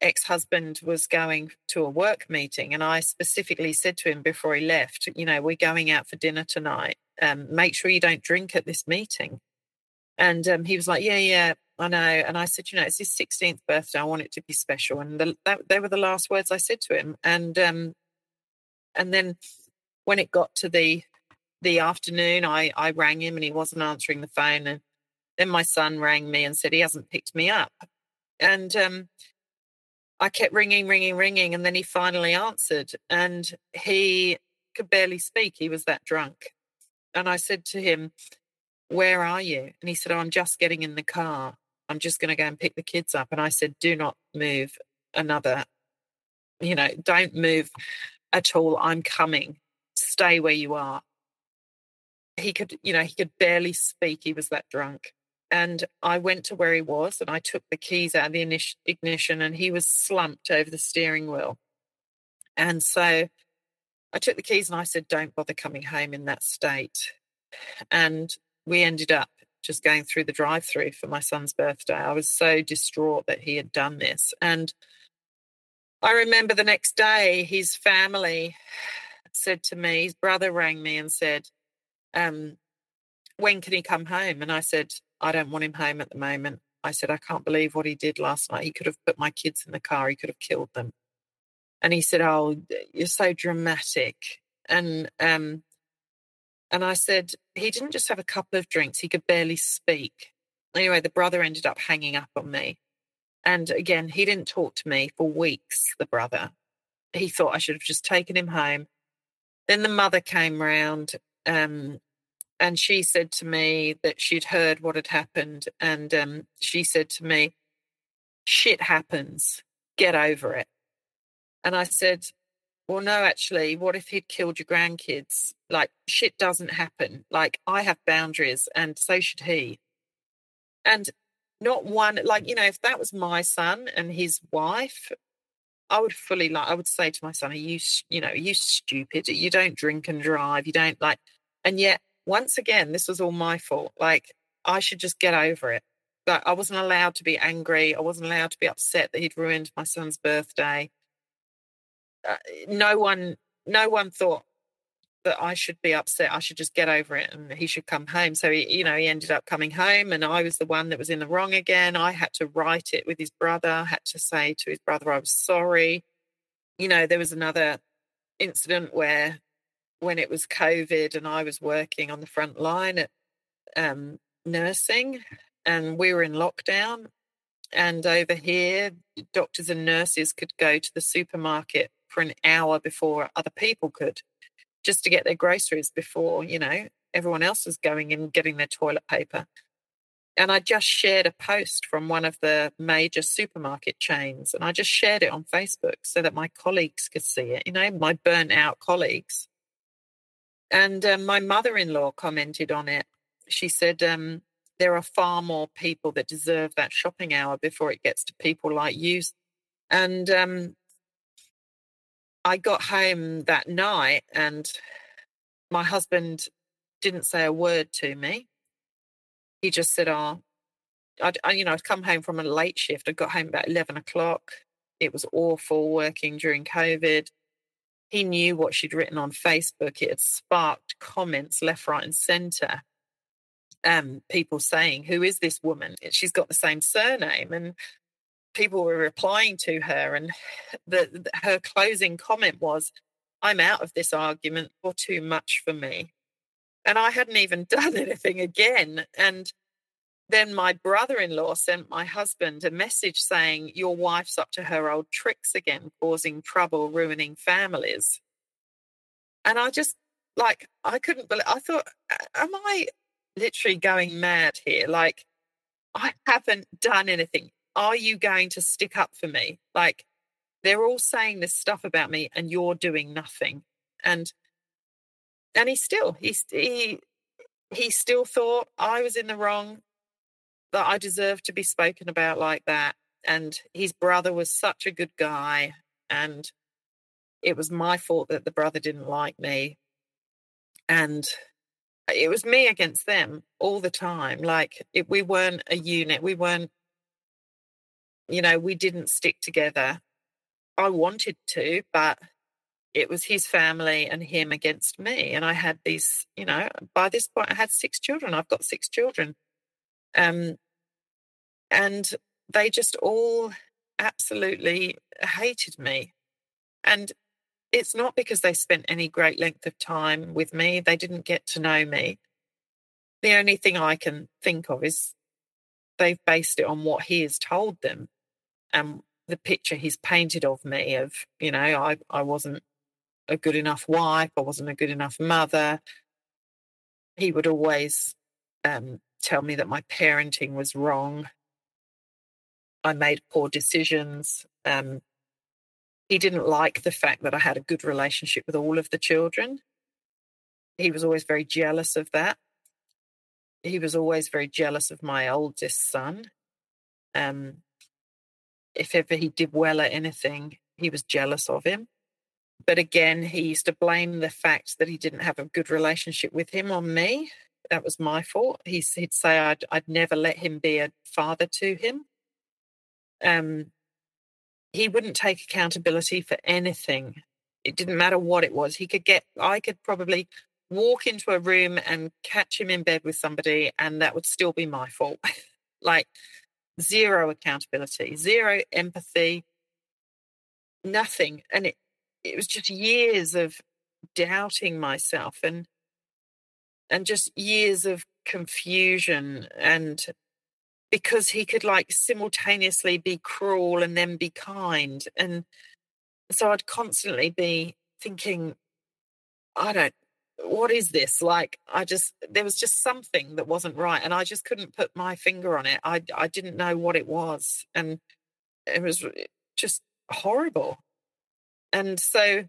ex-husband was going to a work meeting and I specifically said to him before he left, you know, we're going out for dinner tonight. Um, make sure you don't drink at this meeting. And um, he was like, yeah, yeah, I know. And I said, you know, it's his 16th birthday. I want it to be special. And the, that, they were the last words I said to him. And, um, and then when it got to the, the afternoon, I, I rang him and he wasn't answering the phone. And then my son rang me and said he hasn't picked me up. And, um, I kept ringing, ringing, ringing. And then he finally answered and he could barely speak. He was that drunk. And I said to him, where are you? And he said, oh, I'm just getting in the car. I'm just going to go and pick the kids up. And I said, do not move another, you know, don't move at all. I'm coming. Stay where you are. he could, you know, he could barely speak. He was that drunk. And I went to where he was and I took the keys out of the ignition and he was slumped over the steering wheel. And so I took the keys and I said, don't bother coming home in that state. And we ended up just going through the drive through for my son's birthday. I was so distraught that he had done this. And I remember the next day, his family said to me, his brother rang me and said, um, when can he come home? And I said, I don't want him home at the moment. I said, I can't believe what he did last night. He could have put my kids in the car, he could have killed them. And he said, Oh, you're so dramatic. And um, and I said, he didn't just have a couple of drinks, he could barely speak. Anyway, the brother ended up hanging up on me. And again, he didn't talk to me for weeks, the brother. He thought I should have just taken him home. Then the mother came round um, and she said to me that she'd heard what had happened. And um, she said to me, shit happens, get over it. And I said, well, no, actually, what if he'd killed your grandkids? Like, shit doesn't happen. Like, I have boundaries, and so should he. And not one, like, you know, if that was my son and his wife, I would fully like, I would say to my son, are you, you know, are you stupid? You don't drink and drive. You don't like, and yet, once again, this was all my fault. Like, I should just get over it. Like, I wasn't allowed to be angry. I wasn't allowed to be upset that he'd ruined my son's birthday uh, no one no one thought that I should be upset. I should just get over it and he should come home. So he, you know, he ended up coming home and I was the one that was in the wrong again. I had to write it with his brother, I had to say to his brother I was sorry. You know, there was another incident where when it was COVID and I was working on the front line at um, nursing and we were in lockdown. And over here, doctors and nurses could go to the supermarket for an hour before other people could, just to get their groceries before, you know, everyone else was going in getting their toilet paper. And I just shared a post from one of the major supermarket chains, and I just shared it on Facebook so that my colleagues could see it, you know, my burnt out colleagues. And um, my mother in law commented on it. She said, um, There are far more people that deserve that shopping hour before it gets to people like you. And um, I got home that night and my husband didn't say a word to me. He just said, Oh, I'd, I, you know, I'd come home from a late shift. I got home about 11 o'clock. It was awful working during COVID. He knew what she'd written on Facebook. It had sparked comments left, right, and center. Um, people saying, Who is this woman? She's got the same surname. And people were replying to her, and the, the, her closing comment was, "I'm out of this argument or too much for me," and I hadn't even *laughs* done anything again. And then my brother-in-law sent my husband a message saying, "Your wife's up to her old tricks again, causing trouble, ruining families." And I just like I couldn't believe. I thought, "Am I literally going mad here?" Like. I haven't done anything are you going to stick up for me? Like they're all saying this stuff about me and you're doing nothing. And and he still he he he still thought I was in the wrong, that I deserved to be spoken about like that. And his brother was such a good guy. And it was my fault that the brother didn't like me. And it was me against them all the time. Like it, we weren't a unit. We weren't you know, we didn't stick together. I wanted to, but it was his family and him against me. And I had these, you know, by this point, I had six children. I've got six children. Um, and they just all absolutely hated me. And it's not because they spent any great length of time with me, they didn't get to know me. The only thing I can think of is they've based it on what he has told them and the picture he's painted of me of you know i i wasn't a good enough wife i wasn't a good enough mother he would always um, tell me that my parenting was wrong i made poor decisions um, he didn't like the fact that i had a good relationship with all of the children he was always very jealous of that. He was always very jealous of my oldest son. Um, if ever he did well at anything, he was jealous of him. But again, he used to blame the fact that he didn't have a good relationship with him on me. That was my fault. He'd say I'd, I'd never let him be a father to him. Um, he wouldn't take accountability for anything. It didn't matter what it was. He could get, I could probably walk into a room and catch him in bed with somebody, and that would still be my fault. *laughs* like zero accountability, zero empathy, nothing. And it, it was just years of doubting myself and and just years of confusion and because he could like simultaneously be cruel and then be kind and so i'd constantly be thinking i don't what is this? Like i just there was just something that wasn't right and i just couldn't put my finger on it. I i didn't know what it was and it was eh, just horrible. And so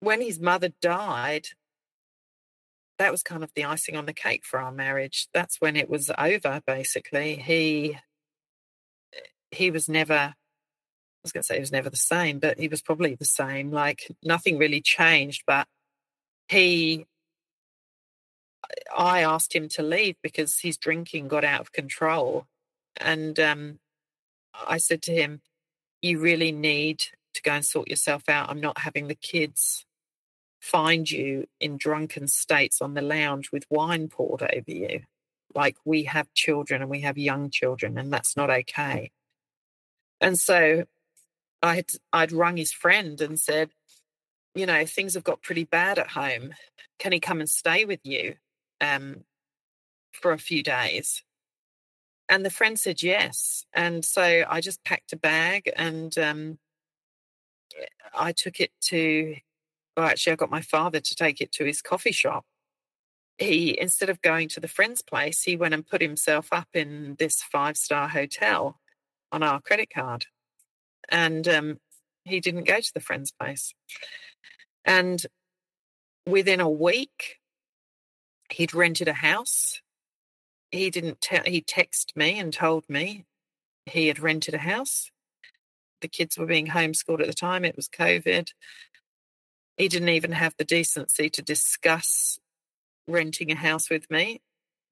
when his mother died that was kind of the icing on the cake for our marriage. That's when it was over basically. He he was never I was going to say he was never the same, but he was probably the same. Like nothing really changed, but he I asked him to leave because his drinking got out of control. And um, I said to him, You really need to go and sort yourself out. I'm not having the kids find you in drunken states on the lounge with wine poured over you. Like we have children and we have young children, and that's not okay. And so I had I'd rung his friend and said, you know, things have got pretty bad at home. Can he come and stay with you um, for a few days? And the friend said yes. And so I just packed a bag and um, I took it to, well, actually, I got my father to take it to his coffee shop. He, instead of going to the friend's place, he went and put himself up in this five star hotel on our credit card. And um, he didn't go to the friend's place. And within a week, he'd rented a house. He didn't tell, he texted me and told me he had rented a house. The kids were being homeschooled at the time, it was COVID. He didn't even have the decency to discuss renting a house with me.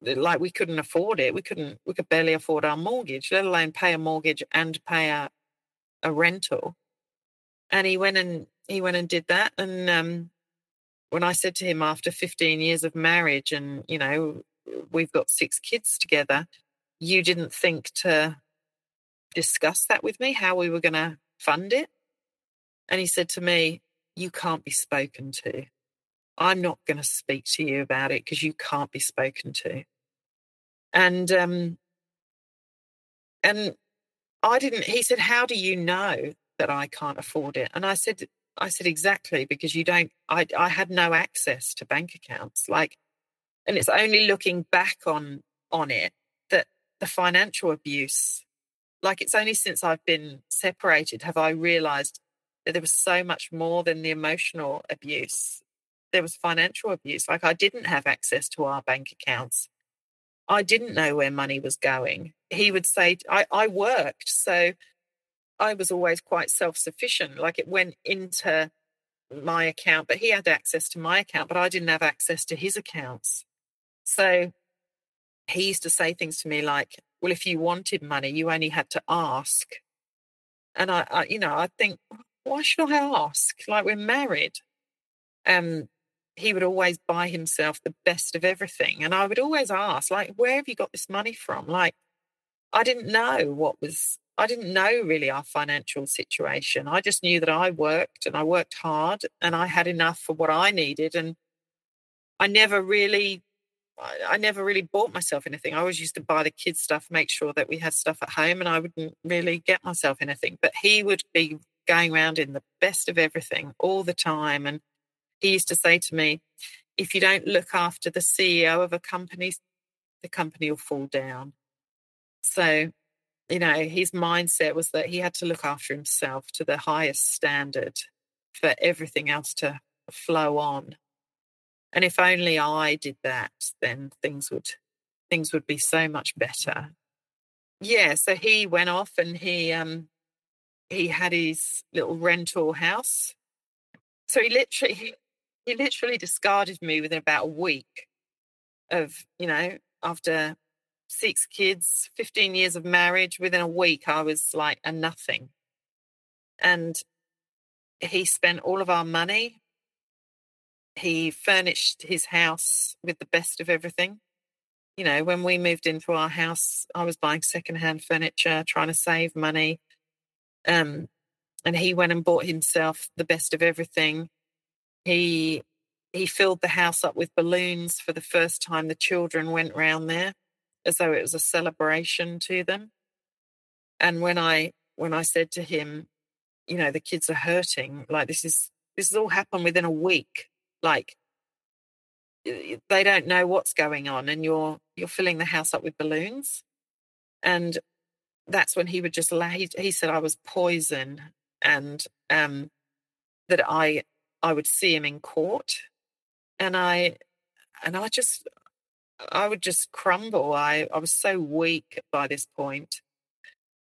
Like we couldn't afford it. We couldn't, we could barely afford our mortgage, let alone pay a mortgage and pay a, a rental. And he went and he went and did that. And um, when I said to him after 15 years of marriage, and you know, we've got six kids together, you didn't think to discuss that with me, how we were going to fund it. And he said to me, You can't be spoken to. I'm not going to speak to you about it because you can't be spoken to. And, um, and I didn't, he said, How do you know that I can't afford it? And I said, I said, exactly, because you don't, I, I had no access to bank accounts. Like, and it's only looking back on, on it that the financial abuse, like it's only since I've been separated have I realized that there was so much more than the emotional abuse. There was financial abuse. Like I didn't have access to our bank accounts. I didn't know where money was going. He would say, I, I worked. So I was always quite self sufficient. Like it went into my account, but he had access to my account, but I didn't have access to his accounts. So he used to say things to me like, well, if you wanted money, you only had to ask. And I, I you know, I think, why should I ask? Like we're married. Um, he would always buy himself the best of everything. And I would always ask, like, where have you got this money from? Like, I didn't know what was I didn't know really our financial situation. I just knew that I worked and I worked hard and I had enough for what I needed. And I never really, I never really bought myself anything. I always used to buy the kids stuff, make sure that we had stuff at home, and I wouldn't really get myself anything. But he would be going around in the best of everything all the time. And he used to say to me, if you don't look after the CEO of a company, the company will fall down. So you know, his mindset was that he had to look after himself to the highest standard for everything else to flow on. And if only I did that, then things would things would be so much better. Yeah, so he went off and he um he had his little rental house. So he literally he he literally discarded me within about a week of, you know, after six kids, 15 years of marriage, within a week I was like a nothing. And he spent all of our money. He furnished his house with the best of everything. You know, when we moved into our house, I was buying secondhand furniture, trying to save money. Um, and he went and bought himself the best of everything. He he filled the house up with balloons for the first time the children went round there as though it was a celebration to them. And when I when I said to him, you know, the kids are hurting, like this is this has all happened within a week. Like they don't know what's going on and you're you're filling the house up with balloons. And that's when he would just lay he said I was poison and um that I I would see him in court and I and I just I would just crumble. I, I was so weak by this point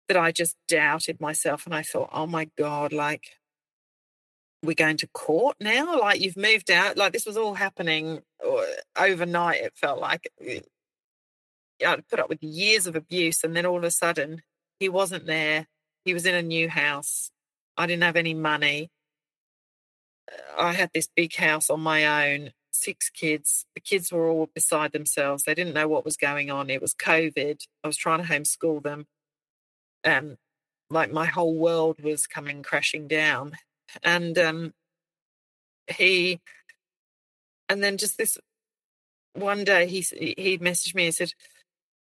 that I just doubted myself and I thought, oh my God, like we're going to court now? Like you've moved out, like this was all happening uh, overnight, it felt like. I'd put up with years of abuse and then all of a sudden he wasn't there. He was in a new house. I didn't have any money. I had this big house on my own six kids. The kids were all beside themselves. They didn't know what was going on. It was COVID. I was trying to homeschool them. Um, like my whole world was coming crashing down. And um, he, and then just this one day, he he messaged me and said,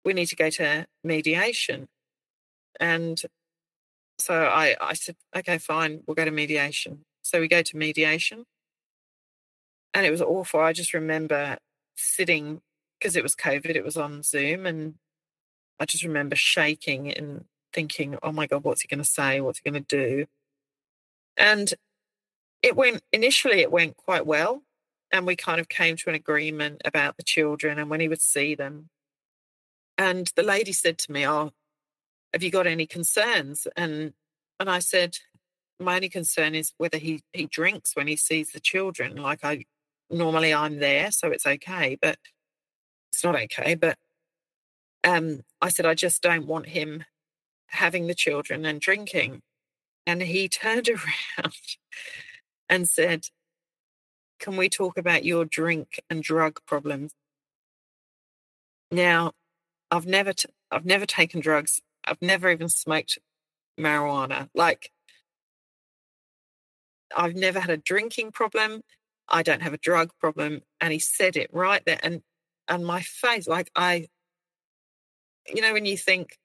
"We need to go to mediation." And so I I said, "Okay, fine, we'll go to mediation." So we go to mediation and it was awful. I just remember sitting because it was COVID, it was on Zoom, and I just remember shaking and thinking, "Oh my God, what's he going to say? What's he going to do?" And it went initially. It went quite well, and we kind of came to an agreement about the children and when he would see them. And the lady said to me, "Oh, have you got any concerns?" And and I said, my only concern is whether he he drinks when he sees the children. Like I normally I'm there, so it's okay, but it's not okay. But um, I said, I just don't want him having the children and drinking. And he *laughs* turned around and said, Can we talk about your drink and drug problems? Now, I've never, t- I've never taken drugs. I've never even smoked marijuana. Like, I've never had a drinking problem. I don't have a drug problem. And he said it right there. And and my face, like I, you know, when you think,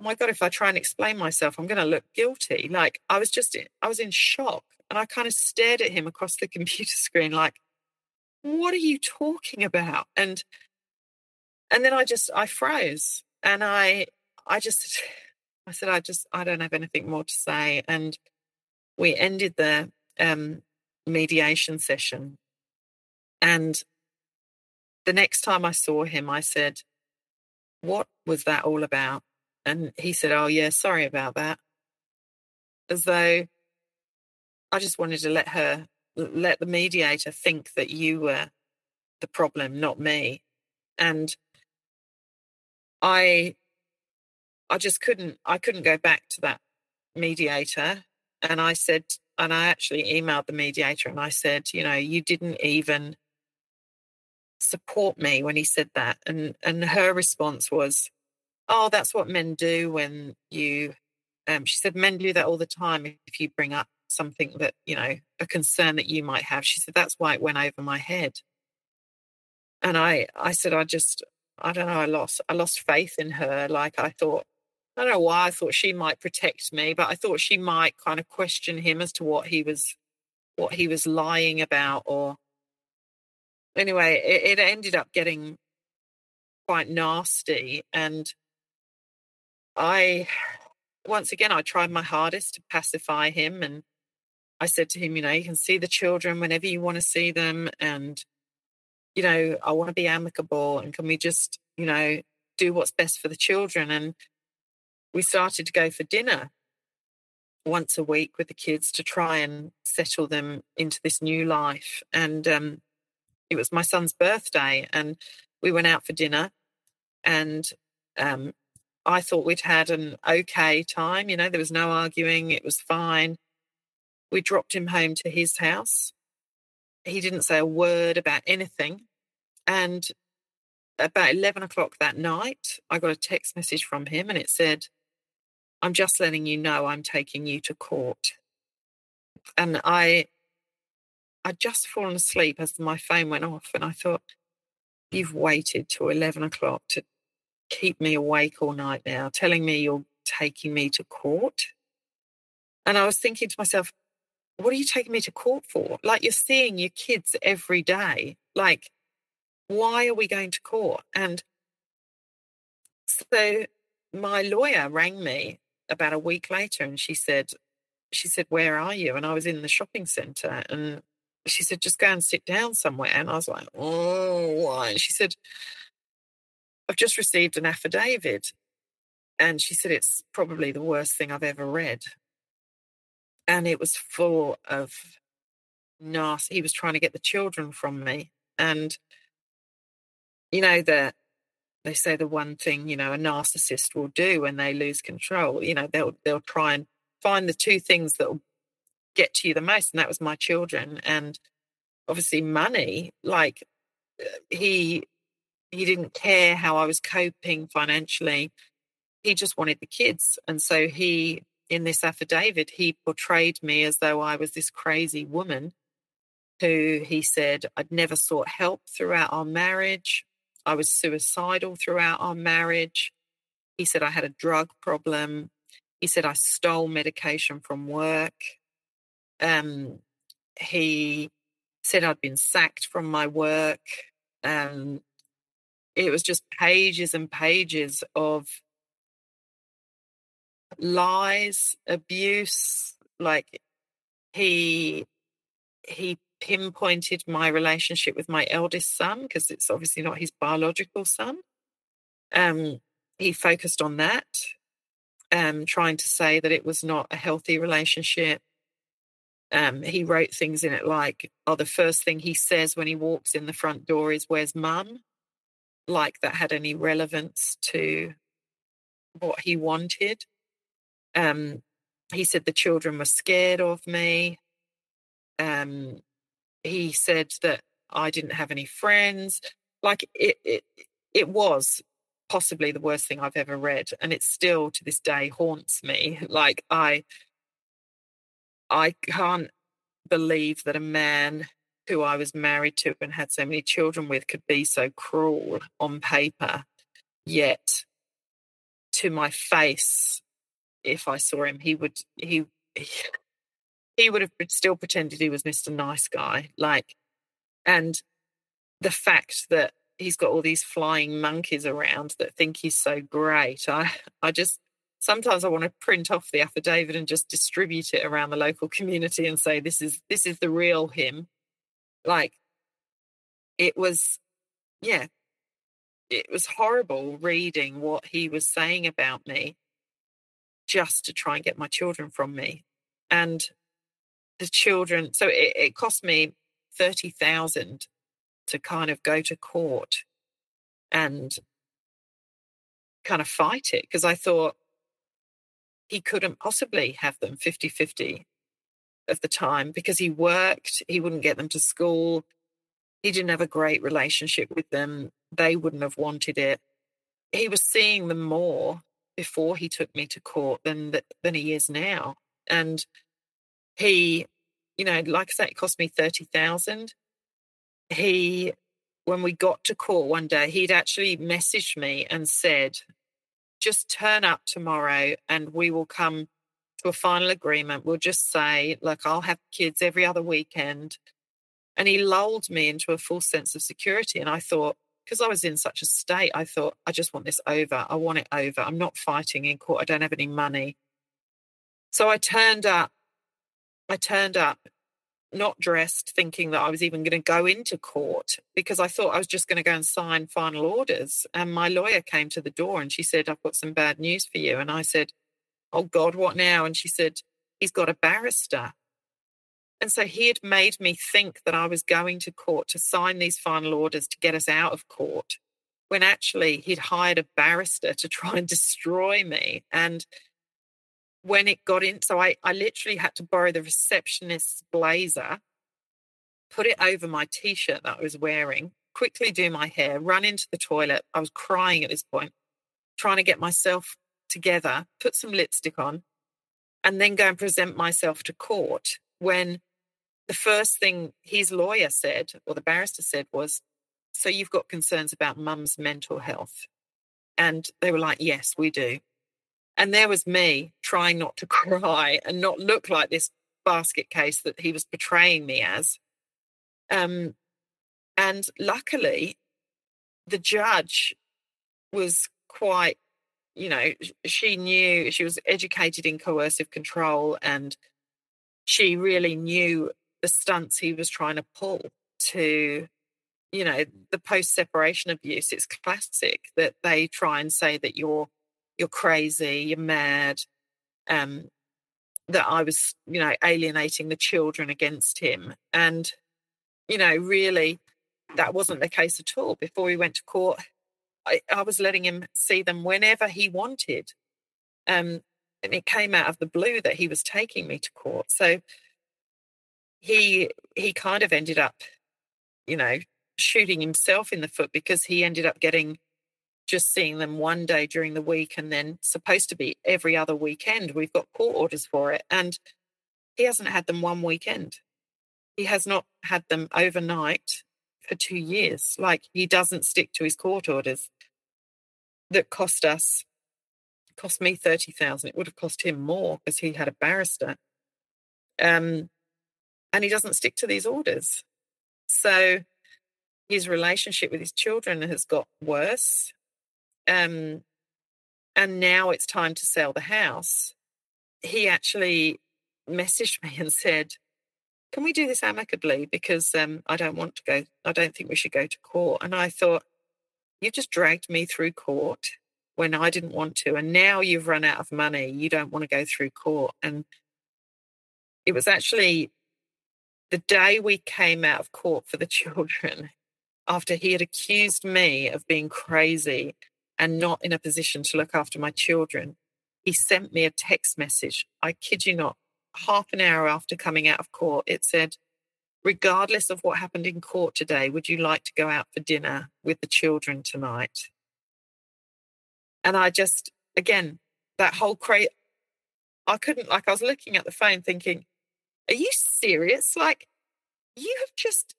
oh my God, if I try and explain myself, I'm to look guilty. Like I was just, I was in shock. And I kind of stared at him across the *laughs* computer screen, like, what are you talking about? And and then I just I froze and I I just *sighs* I said I just I don't have anything more to say and we ended the um mediation session. And the next time I saw him, I said, What was that all about? And he said, Oh, yeah, sorry about that. As though I just wanted to let her, let the mediator think that you were the problem, not me. And I, I just couldn't, I couldn't go back to that mediator. And I said and I actually emailed the mediator and I said, you know, you didn't even support me when he said that. And and her response was, Oh, that's what men do when you um, she said men do that all the time if you bring up something that, you know, a concern that you might have. She said, That's why it went over my head. And I I said, I just I don't know, I lost I lost faith in her. Like I thought, I don't know why I thought she might protect me, but I thought she might kind of question him as to what he was what he was lying about or anyway, it, it ended up getting quite nasty and I once again I tried my hardest to pacify him and I said to him, you know, you can see the children whenever you want to see them and you know, I want to be amicable and can we just, you know, do what's best for the children? And we started to go for dinner once a week with the kids to try and settle them into this new life. And um, it was my son's birthday, and we went out for dinner. And um, I thought we'd had an okay time. You know, there was no arguing, it was fine. We dropped him home to his house. He didn't say a word about anything. And about 11 o'clock that night, I got a text message from him and it said, I'm just letting you know I'm taking you to court. And I I'd just fallen asleep as my phone went off and I thought, you've waited till 11 o'clock to keep me awake all night now, telling me you're taking me to court. And I was thinking to myself, what are you taking me to court for? Like you're seeing your kids every day. Like, why are we going to court? And so my lawyer rang me about a week later and she said, she said, Where are you? And I was in the shopping centre and she said, Just go and sit down somewhere. And I was like, Oh, why? And she said, I've just received an affidavit. And she said, It's probably the worst thing I've ever read. And it was full of nasty, he was trying to get the children from me. And, you know, that they say the one thing, you know, a narcissist will do when they lose control, you know, they'll they'll try and find the two things that will get to you the most. And that was my children. And obviously money, like uh, he he didn't care how I was coping financially. He just wanted the kids. And so he, in this affidavit, he portrayed me as though I was this crazy woman who he said I'd never sought help throughout our marriage. I was suicidal throughout our marriage. He said I had a drug problem. He said I stole medication from work. Um, he said I'd been sacked from my work. Um, it was just pages and pages of lies, abuse. Like he he pinpointed my relationship with my eldest son because it's obviously not his biological son. Um, he focused on that, um, trying to say that it was not a healthy relationship. Um, he wrote things in it like, "Oh, the first thing he says when he walks in the front door is, "Where's mum?" like that had any relevance to what he wanted. Um, he said the children were scared of me. Um, he said that I didn't have any friends. Like it, it, it was possibly the worst thing I've ever read, and it still to this day haunts me. *laughs* Like I, I can't believe that a man who I was married to and had so many children with could be so cruel on paper. Yet, to my face, if I saw him, he would he *sighs* he would have still pretended he was Mr. Nice Guy. Like, and the fact that he's got all these flying monkeys around that think he's so great, I I just sometimes I want to print off the affidavit and just distribute it around the local community and say this is this is the real him like, it was, yeah, it was horrible reading what he was saying about me just to try and get my children from me. And the children, so it, it cost me 30,000 to kind of go to court and kind of fight it because I thought he couldn't possibly have them 50 50 of the time because he worked, he wouldn't get them to school. He didn't have a great relationship with them. They wouldn't have wanted it. He was seeing them more before he took me to court than than he is now. And he, you know, like I say, it cost me thirty thousand. He, when we got to court one day, he'd actually messaged me and said, "Just turn up tomorrow, and we will come to a final agreement. We'll just say, look, I'll have kids every other weekend. And he lulled me into a full sense of security. And I thought, because I was in such a state, I thought, I just want this over. I want it over. I'm not fighting in court. I don't have any money. So I turned up. I turned up not dressed, thinking that I was even going to go into court because I thought I was just going to go and sign final orders. And my lawyer came to the door and she said, I've got some bad news for you. And I said, Oh God, what now? And she said, He's got a barrister. And so he had made me think that I was going to court to sign these final orders to get us out of court, when actually he'd hired a barrister to try and destroy me. And when it got in, so I, I literally had to borrow the receptionist's blazer, put it over my t shirt that I was wearing, quickly do my hair, run into the toilet. I was crying at this point, trying to get myself together, put some lipstick on, and then go and present myself to court. When the first thing his lawyer said, or the barrister said, was, So you've got concerns about mum's mental health? And they were like, Yes, we do. And there was me trying not to *laughs* cry and not look like this basket case that he was portraying me as. Um, and luckily, the judge was quite, you know, she knew she was educated in coercive control and she really knew the stunts he was trying to pull to you know the post separation abuse it's classic that they try and say that you're you're crazy, you're mad, um, that I was, you know, alienating the children against him. And, you know, really, that wasn't the case at all. Before we went to court, I, I was letting him see them whenever he wanted. Um, and it came out of the blue that he was taking me to court. So he he kind of ended up, you know, shooting himself in the foot because he ended up getting just seeing them one day during the week and then supposed to be every other weekend. We've got court orders for it. And he hasn't had them one weekend. He has not had them overnight for two years. Like he doesn't stick to his court orders that cost us, cost me 30,000. It would have cost him more because he had a barrister. Um, and he doesn't stick to these orders. So his relationship with his children has got worse um, and now it's time to sell the house, he actually messaged *laughs* me and said, Can we do this amicably? Because um, I don't want to go, I don't think we should go to court. And I thought, You just dragged me through court when I didn't want to. And now you've run out of money. You don't want to go through court. And it was actually the day we came out of court for the *laughs* children, after he had accused me of being crazy and not in a position to look after my children, he sent me a text message. I kid you not, half an hour after coming out of court, it said, Regardless of what happened in court today, would you like to go out for dinner with the children tonight? And I just, again, that whole crate, I couldn't, like, I was looking at the phone thinking, Are you serious? Like, you have just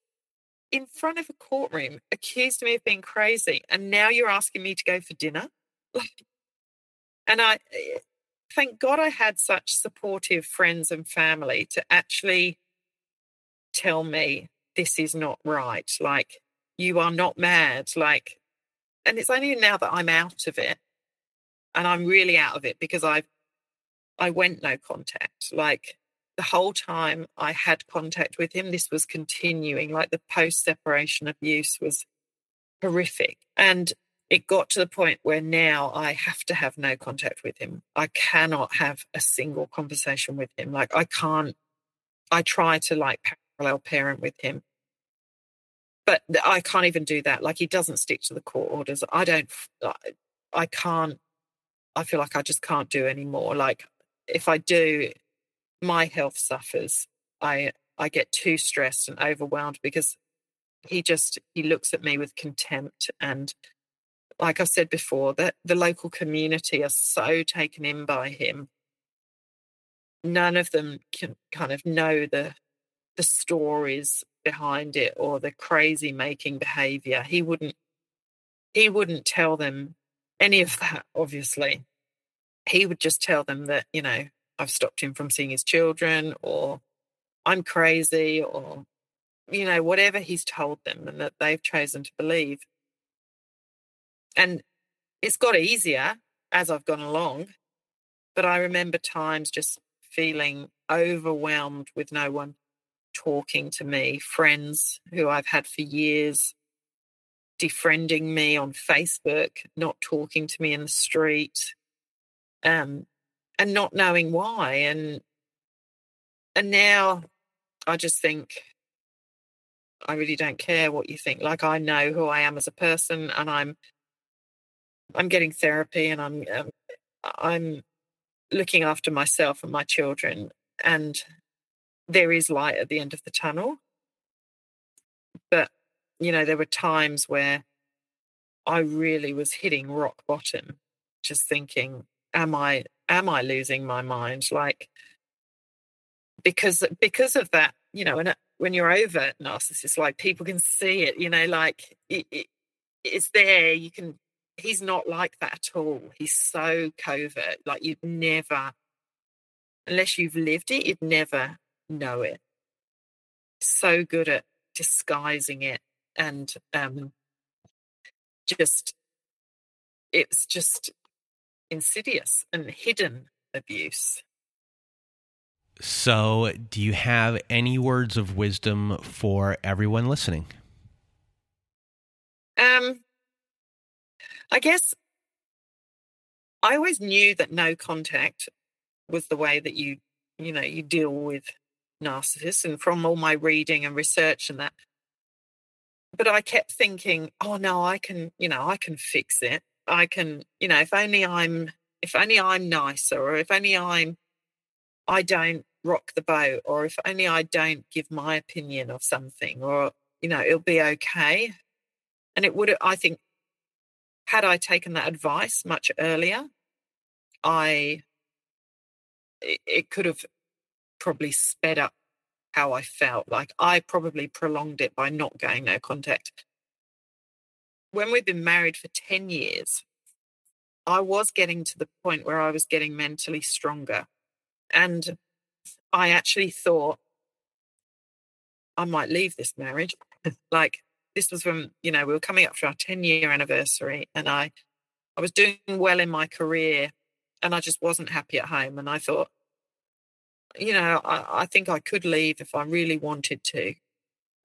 in front of a courtroom accused me of being crazy and now you're asking me to go for dinner? *laughs* And i eh, thank god i had such supportive friends and family to actually tell me this is not right like you are not mad like and it's only now that i'm out of it and i'm really out of it because i've i went no contact like the whole time I had contact with him, this was continuing. Like the post separation abuse was horrific. And it got to the point where now I have to have no contact with him. I cannot have a single conversation with him. Like I can't, I try to like parallel parent with him. But I can't even do that. Like he doesn't stick to the court orders. I don't, I can't, I feel like I just can't do anymore. Like if I do, my health suffers. I I get too stressed and overwhelmed because he just he looks at me with contempt and like I've said before, that the local community are so taken in by him. None of them can kind of know the the stories behind it or the crazy making behavior. He wouldn't he wouldn't tell them any of that, obviously. He would just tell them that, you know, I've stopped him from seeing his children or I'm crazy or, you know, whatever he's told them and that they've chosen to believe. And it's got easier as I've gone along. But I remember times just feeling overwhelmed with no one talking to me, friends who I've had for years defriending me on Facebook, not talking to me in the street, um, and not knowing why. And and now I just think I really don't care what you think. Like I know who I am as a person, and I'm I'm getting therapy, and I'm um, I'm looking after myself and my children, and there is light at the end of the tunnel. But you know, there were times where I really was hitting rock bottom, just thinking, "Am I am I losing my mind?" Like because because of that, you know, and when you're over narcissist, like people can see it, you know, like it, it, it's there. You can, he's not like that at all. He's so covert. Like you'd never, unless you've lived it, you'd never know it. So good at disguising it and um, just, it's just insidious and hidden abuse. So, do you have any words of wisdom for everyone listening? Um, I guess I always knew that no contact was the way that you, you know, you deal with narcissists, and from all my reading and research and that. But I kept thinking, oh no, I can, you know, I can fix it. I can, you know, if only I'm, if only I'm nicer, or if only I'm, I don't rock the boat or if only I don't give my opinion of something or, you know, it'll be okay. And it would, I think, had I taken that advice much earlier, I, it, it could have probably sped up how I felt. Like I probably prolonged it by not going no contact. When we'd been married for 10 years, I was getting to the point where I was getting mentally stronger. And I actually thought I might leave this marriage. *laughs* like this was when, you know, we were coming up for our 10 year anniversary and I I was doing well in my career and I just wasn't happy at home. And I thought, you know, I, I think I could leave if I really wanted to.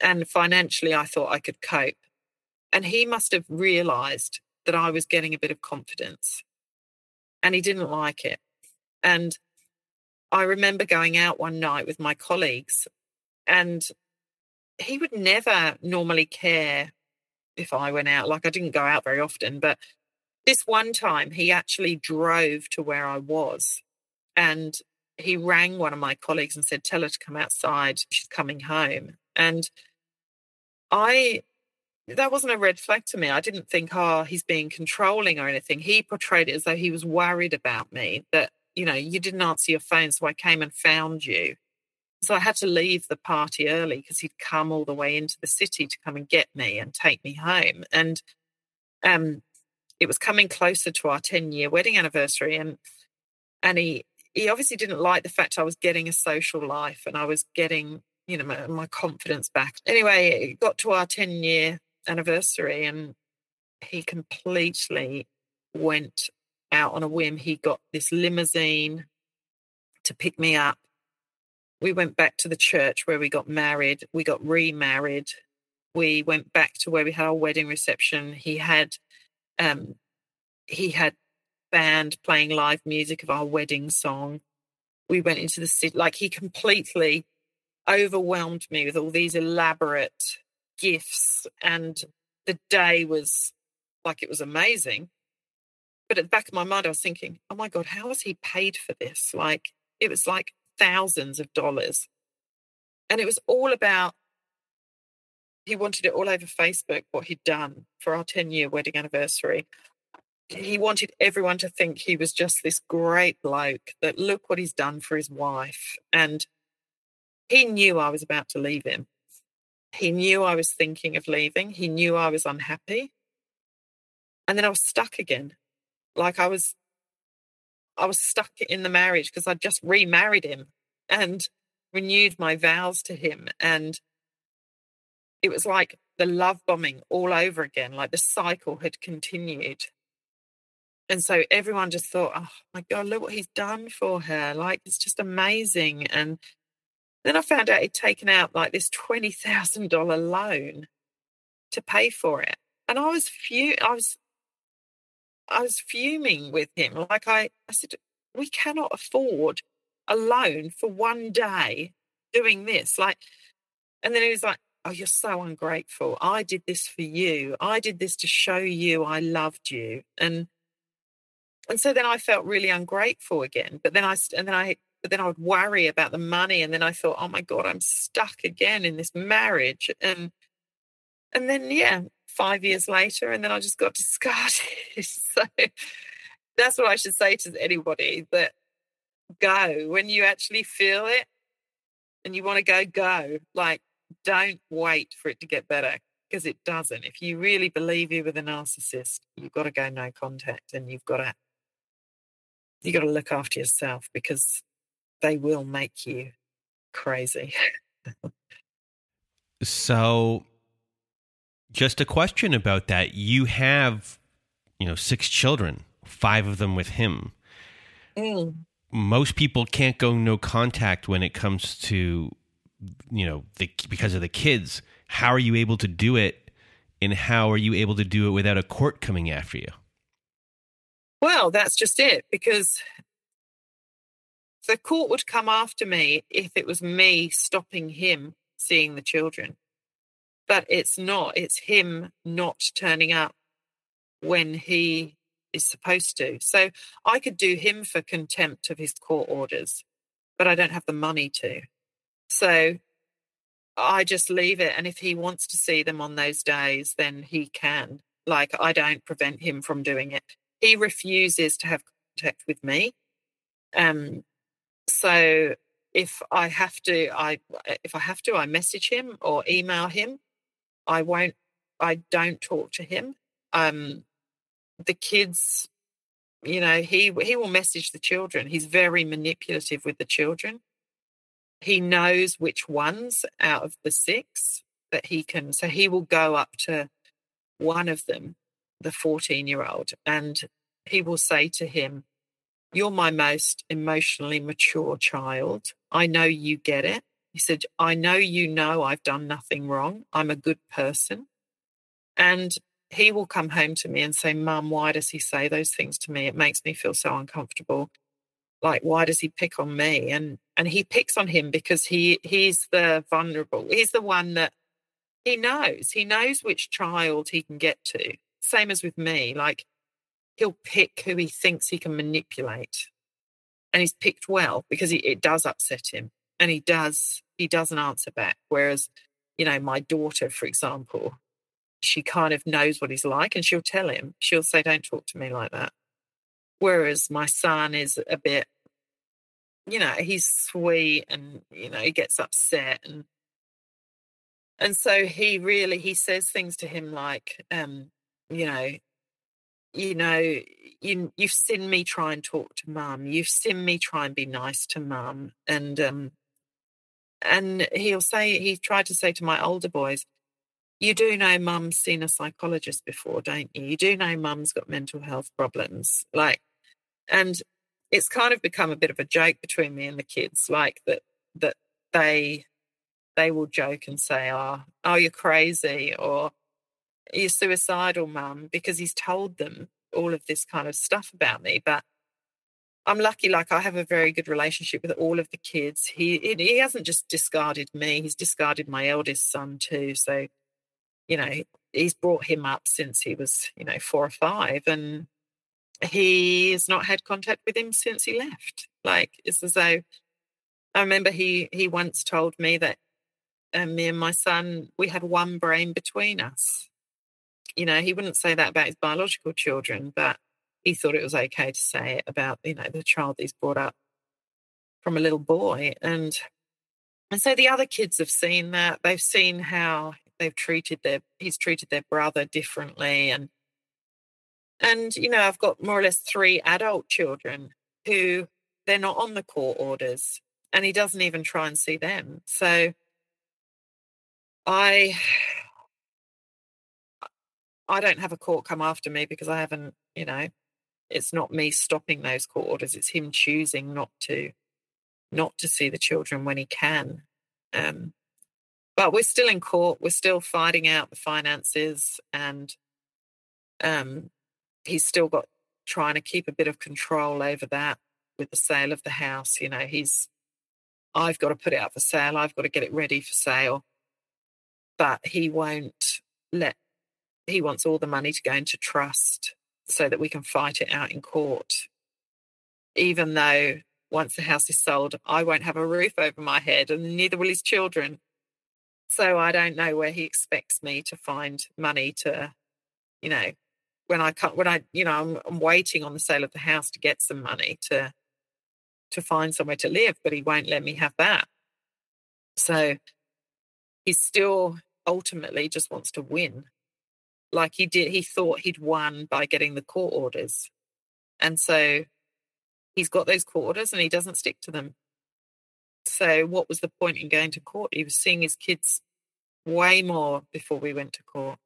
And financially I thought I could cope. And he must have realized that I was getting a bit of confidence. And he didn't like it. And I remember going out one night with my colleagues, and he would never normally care if I went out. Like I didn't go out very often, but this one time he actually drove to where I was and he rang one of my colleagues and said, Tell her to come outside. She's coming home. And I, that wasn't a red flag to me. I didn't think, oh, he's being controlling or anything. He portrayed it as though he was worried about me, that you know, you didn't answer your phone, so I came and found you. So I had to leave the party early because he'd come all the way into the city to come and get me and take me home. And um, it was coming closer to our 10 year wedding anniversary. And and he he obviously didn't like the fact I was getting a social life and I was getting, you know, my, my confidence back. Anyway, it got to our 10 year anniversary and he completely went out on a whim. He got this limousine to pick me up. We went back to the church where we got married. We got remarried. We went back to where we had our wedding reception. He had um he had band playing live music of our wedding song. We went into the city like he completely overwhelmed me with all these elaborate gifts and the day was like it was amazing but at the back of my mind, I was thinking, oh my God, how has he paid for this? Like, it was like thousands of dollars. And it was all about, he wanted it all over Facebook, what he'd done for our 10 year wedding anniversary. He wanted everyone to think he was just this great bloke that look what he's done for his wife. And he knew I was about to leave him. He knew I was thinking of leaving. He knew I was unhappy. And then I was stuck again like I was I was stuck in the marriage because I'd just remarried him and renewed my vows to him. And it was like the love bombing all over again, like the cycle had continued. And so everyone just thought, oh my God, look what he's done for her. Like, it's just amazing. And Then I found out he'd taken out like this $20,000 loan to pay for it. And I was fu- I was I was fuming with him. Like I, I said, we cannot afford a loan for one day doing this. Like, and then he was like, Oh, you're so ungrateful. I did this for you. I did this to show you I loved you. And and so then I felt really ungrateful again. But then I and then I but then I would worry about the money, and then I thought, oh my god, I'm stuck again in this marriage, and and then yeah, five years later, and then I just got discarded. *laughs* so that's what I should say to anybody that go when you actually feel it and you want to go, go. Like, don't wait for it to get better because it doesn't. If you really believe you're with a narcissist, you've got to go no contact and you've got to you got to look after yourself because they will make you crazy. so just a question about that. You have, you know, six children, five of them with him. Mm. Most people can't go no contact when it comes to, you know, the, because of the kids. How are you able to do it? And how are you able to do it without a court coming after you? Well, that's just it because the court would come after me if it was me stopping him seeing the children. But it's not, it's him not turning up when he is supposed to. So I could do him for contempt of his court orders, but I don't have the money to. So I just leave it. And if he wants to see them on those days, then he can. Like I don't prevent him from doing it he refuses to have contact with me. Um, so if I have to, I if I have to, I message him or email him. I won't. I don't talk to him. Um, the kids, you know, he he will message the children. He's very manipulative with the children. He knows which ones out of the six that he can. So he will go up to one of them the 14 year old, and he will say to him, You're my most emotionally mature child. I know you get it. He said, I know you know I've done nothing wrong. I'm a good person. And he will come home to me and say, Mum, why does he say those things to me? It makes me feel so uncomfortable. Like, why does he pick on me? And and he picks on him because he he's the vulnerable. He's the one that he knows. He knows which child he can get to same as with me. Like he'll pick who he thinks he can manipulate. And he's picked well because he, it does upset him. And he does, he doesn't answer back. Whereas, you know, my daughter, for example, she kind of knows what he's like and she'll tell him, she'll say, don't talk to me like that. Whereas my son is a bit, you know, he's sweet and, you know, he gets upset and, and so he really, he says things to him like, um, you know, you know, you you've seen me try and talk to mum. You've seen me try and be nice to mum, and um, and he'll say he tried to say to my older boys, "You do know mum's seen a psychologist before, don't you? You do know mum's got mental health problems, like." And it's kind of become a bit of a joke between me and the kids, like that that they they will joke and say, "Oh, oh, you're crazy," or you're suicidal, mum, because he's told them all of this kind of stuff about me. But I'm lucky, like I have a very good relationship with all of the kids. He he hasn't just discarded me; he's discarded my eldest son too. So, you know, he's brought him up since he was, you know, four or five, and he has not had contact with him since he left. Like it's as though I remember he he once told me that um, me and my son we had one brain between us you know, he wouldn't say that about his biological children, but he thought it was okay to say it about, you know, the child he's brought up from a little boy. And and so the other kids have seen that. They've seen how they've treated their he's treated their brother differently. And and, you know, I've got more or less three adult children who they're not on the court orders and he doesn't even try and see them. So I I don't have a court come after me because I haven't, you know, it's not me stopping those court orders. It's him choosing not to, not to see the children when he can. Um, but we're still in court. We're still fighting out the finances, and um, he's still got trying to keep a bit of control over that with the sale of the house. You know, he's I've got to put it out for sale. I've got to get it ready for sale, but he won't let. He wants all the money to go into trust so that we can fight it out in court. Even though once the house is sold, I won't have a roof over my head, and neither will his children. So I don't know where he expects me to find money to, you know, when I cut when I, you know, I'm, I'm waiting on the sale of the house to get some money to to find somewhere to live, but he won't let me have that. So he still ultimately just wants to win. Like he did, he thought he'd won by getting the court orders. And so he's got those court orders and he doesn't stick to them. So, what was the point in going to court? He was seeing his kids way more before we went to court.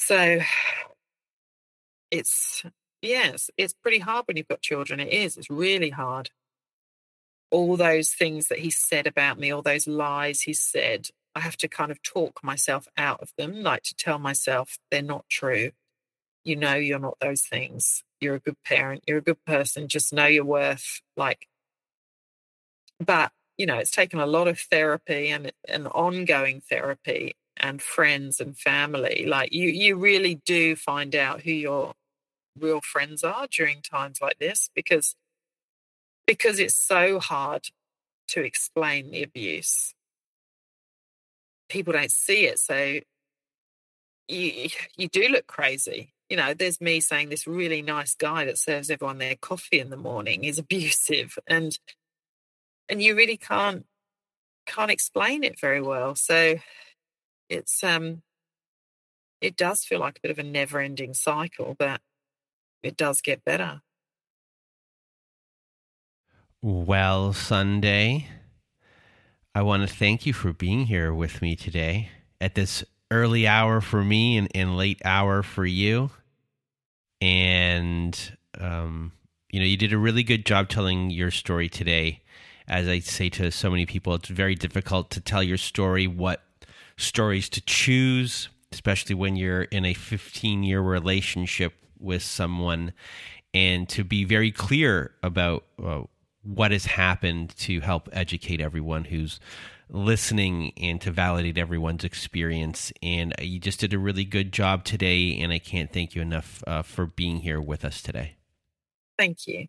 So, it's, yes, it's pretty hard when you've got children. It is, it's really hard. All those things that he said about me, all those lies he said, I have to kind of talk myself out of them, like to tell myself they're not true. You know, you're not those things. You're a good parent. You're a good person. Just know your worth. Like, but you know it's taken a lot of therapy and an ongoing therapy and friends and family like you you really do find out who your real friends are during times like this because because it's so hard to explain the abuse people don't see it so you you do look crazy you know there's me saying this really nice guy that serves everyone their coffee in the morning is *laughs* abusive and and you really can't can't explain it very well. So it's um it does feel like a bit of a never ending cycle, but it does get better. Well, Sunday, I want to thank you for being here with me today at this early hour for me and, and late hour for you. And, um, you know, you did a really good job telling your story today as I say to so many people, it's very difficult to tell your story, what stories to choose, especially when you're in a 15 year relationship with someone, and to be very clear about uh, what has happened to help educate everyone who's listening and to validate everyone's experience. And you just did a really good job today, and I can't thank you enough uh, for being here with us today. Thank you.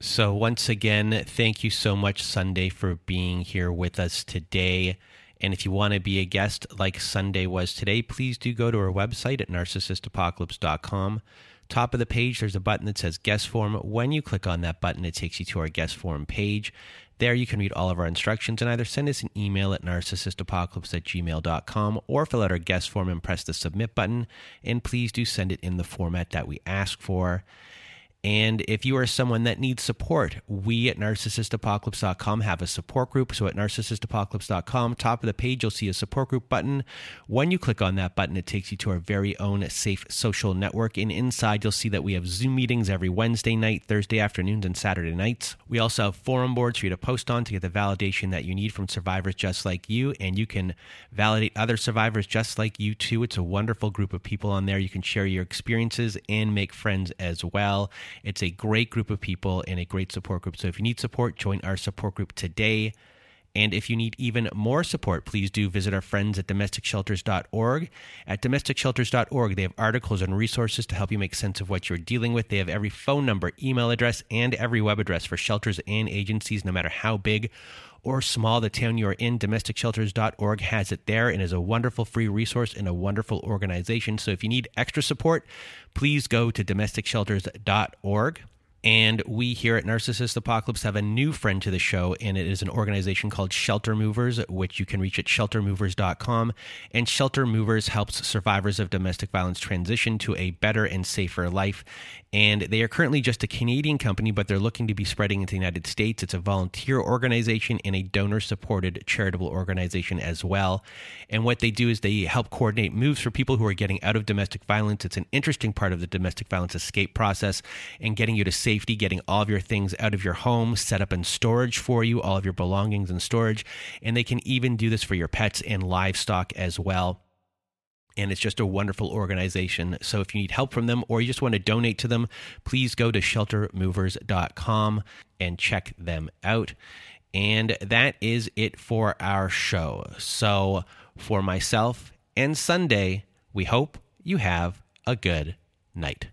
So, once again, thank you so much, Sunday, for being here with us today. And if you want to be a guest like Sunday was today, please do go to our website at narcissistapocalypse.com. Top of the page, there's a button that says guest form. When you click on that button, it takes you to our guest form page. There you can read all of our instructions and either send us an email at narcissistapocalypse at gmail.com or fill out our guest form and press the submit button. And please do send it in the format that we ask for. And if you are someone that needs support, we at narcissistapocalypse.com have a support group. So at narcissistapocalypse.com, top of the page, you'll see a support group button. When you click on that button, it takes you to our very own safe social network. And inside, you'll see that we have Zoom meetings every Wednesday night, Thursday afternoons, and Saturday nights. We also have forum boards for you to post on to get the validation that you need from survivors just like you. And you can validate other survivors just like you, too. It's a wonderful group of people on there. You can share your experiences and make friends as well. It's a great group of people and a great support group. So if you need support, join our support group today. And if you need even more support, please do visit our friends at domesticshelters.org. At domesticshelters.org, they have articles and resources to help you make sense of what you're dealing with. They have every phone number, email address, and every web address for shelters and agencies, no matter how big or small the town you're in. Domesticshelters.org has it there and is a wonderful free resource and a wonderful organization. So if you need extra support, please go to domesticshelters.org. And we here at Narcissist Apocalypse have a new friend to the show, and it is an organization called Shelter Movers, which you can reach at sheltermovers.com. And Shelter Movers helps survivors of domestic violence transition to a better and safer life. And they are currently just a Canadian company, but they're looking to be spreading into the United States. It's a volunteer organization and a donor supported charitable organization as well. And what they do is they help coordinate moves for people who are getting out of domestic violence. It's an interesting part of the domestic violence escape process and getting you to safe safety, getting all of your things out of your home, set up in storage for you, all of your belongings in storage. And they can even do this for your pets and livestock as well and it's just a wonderful organization. So if you need help from them or you just want to donate to them, please go to sheltermovers.com and check them out. And that is it for our show. So for myself and Sunday, we hope you have a good night.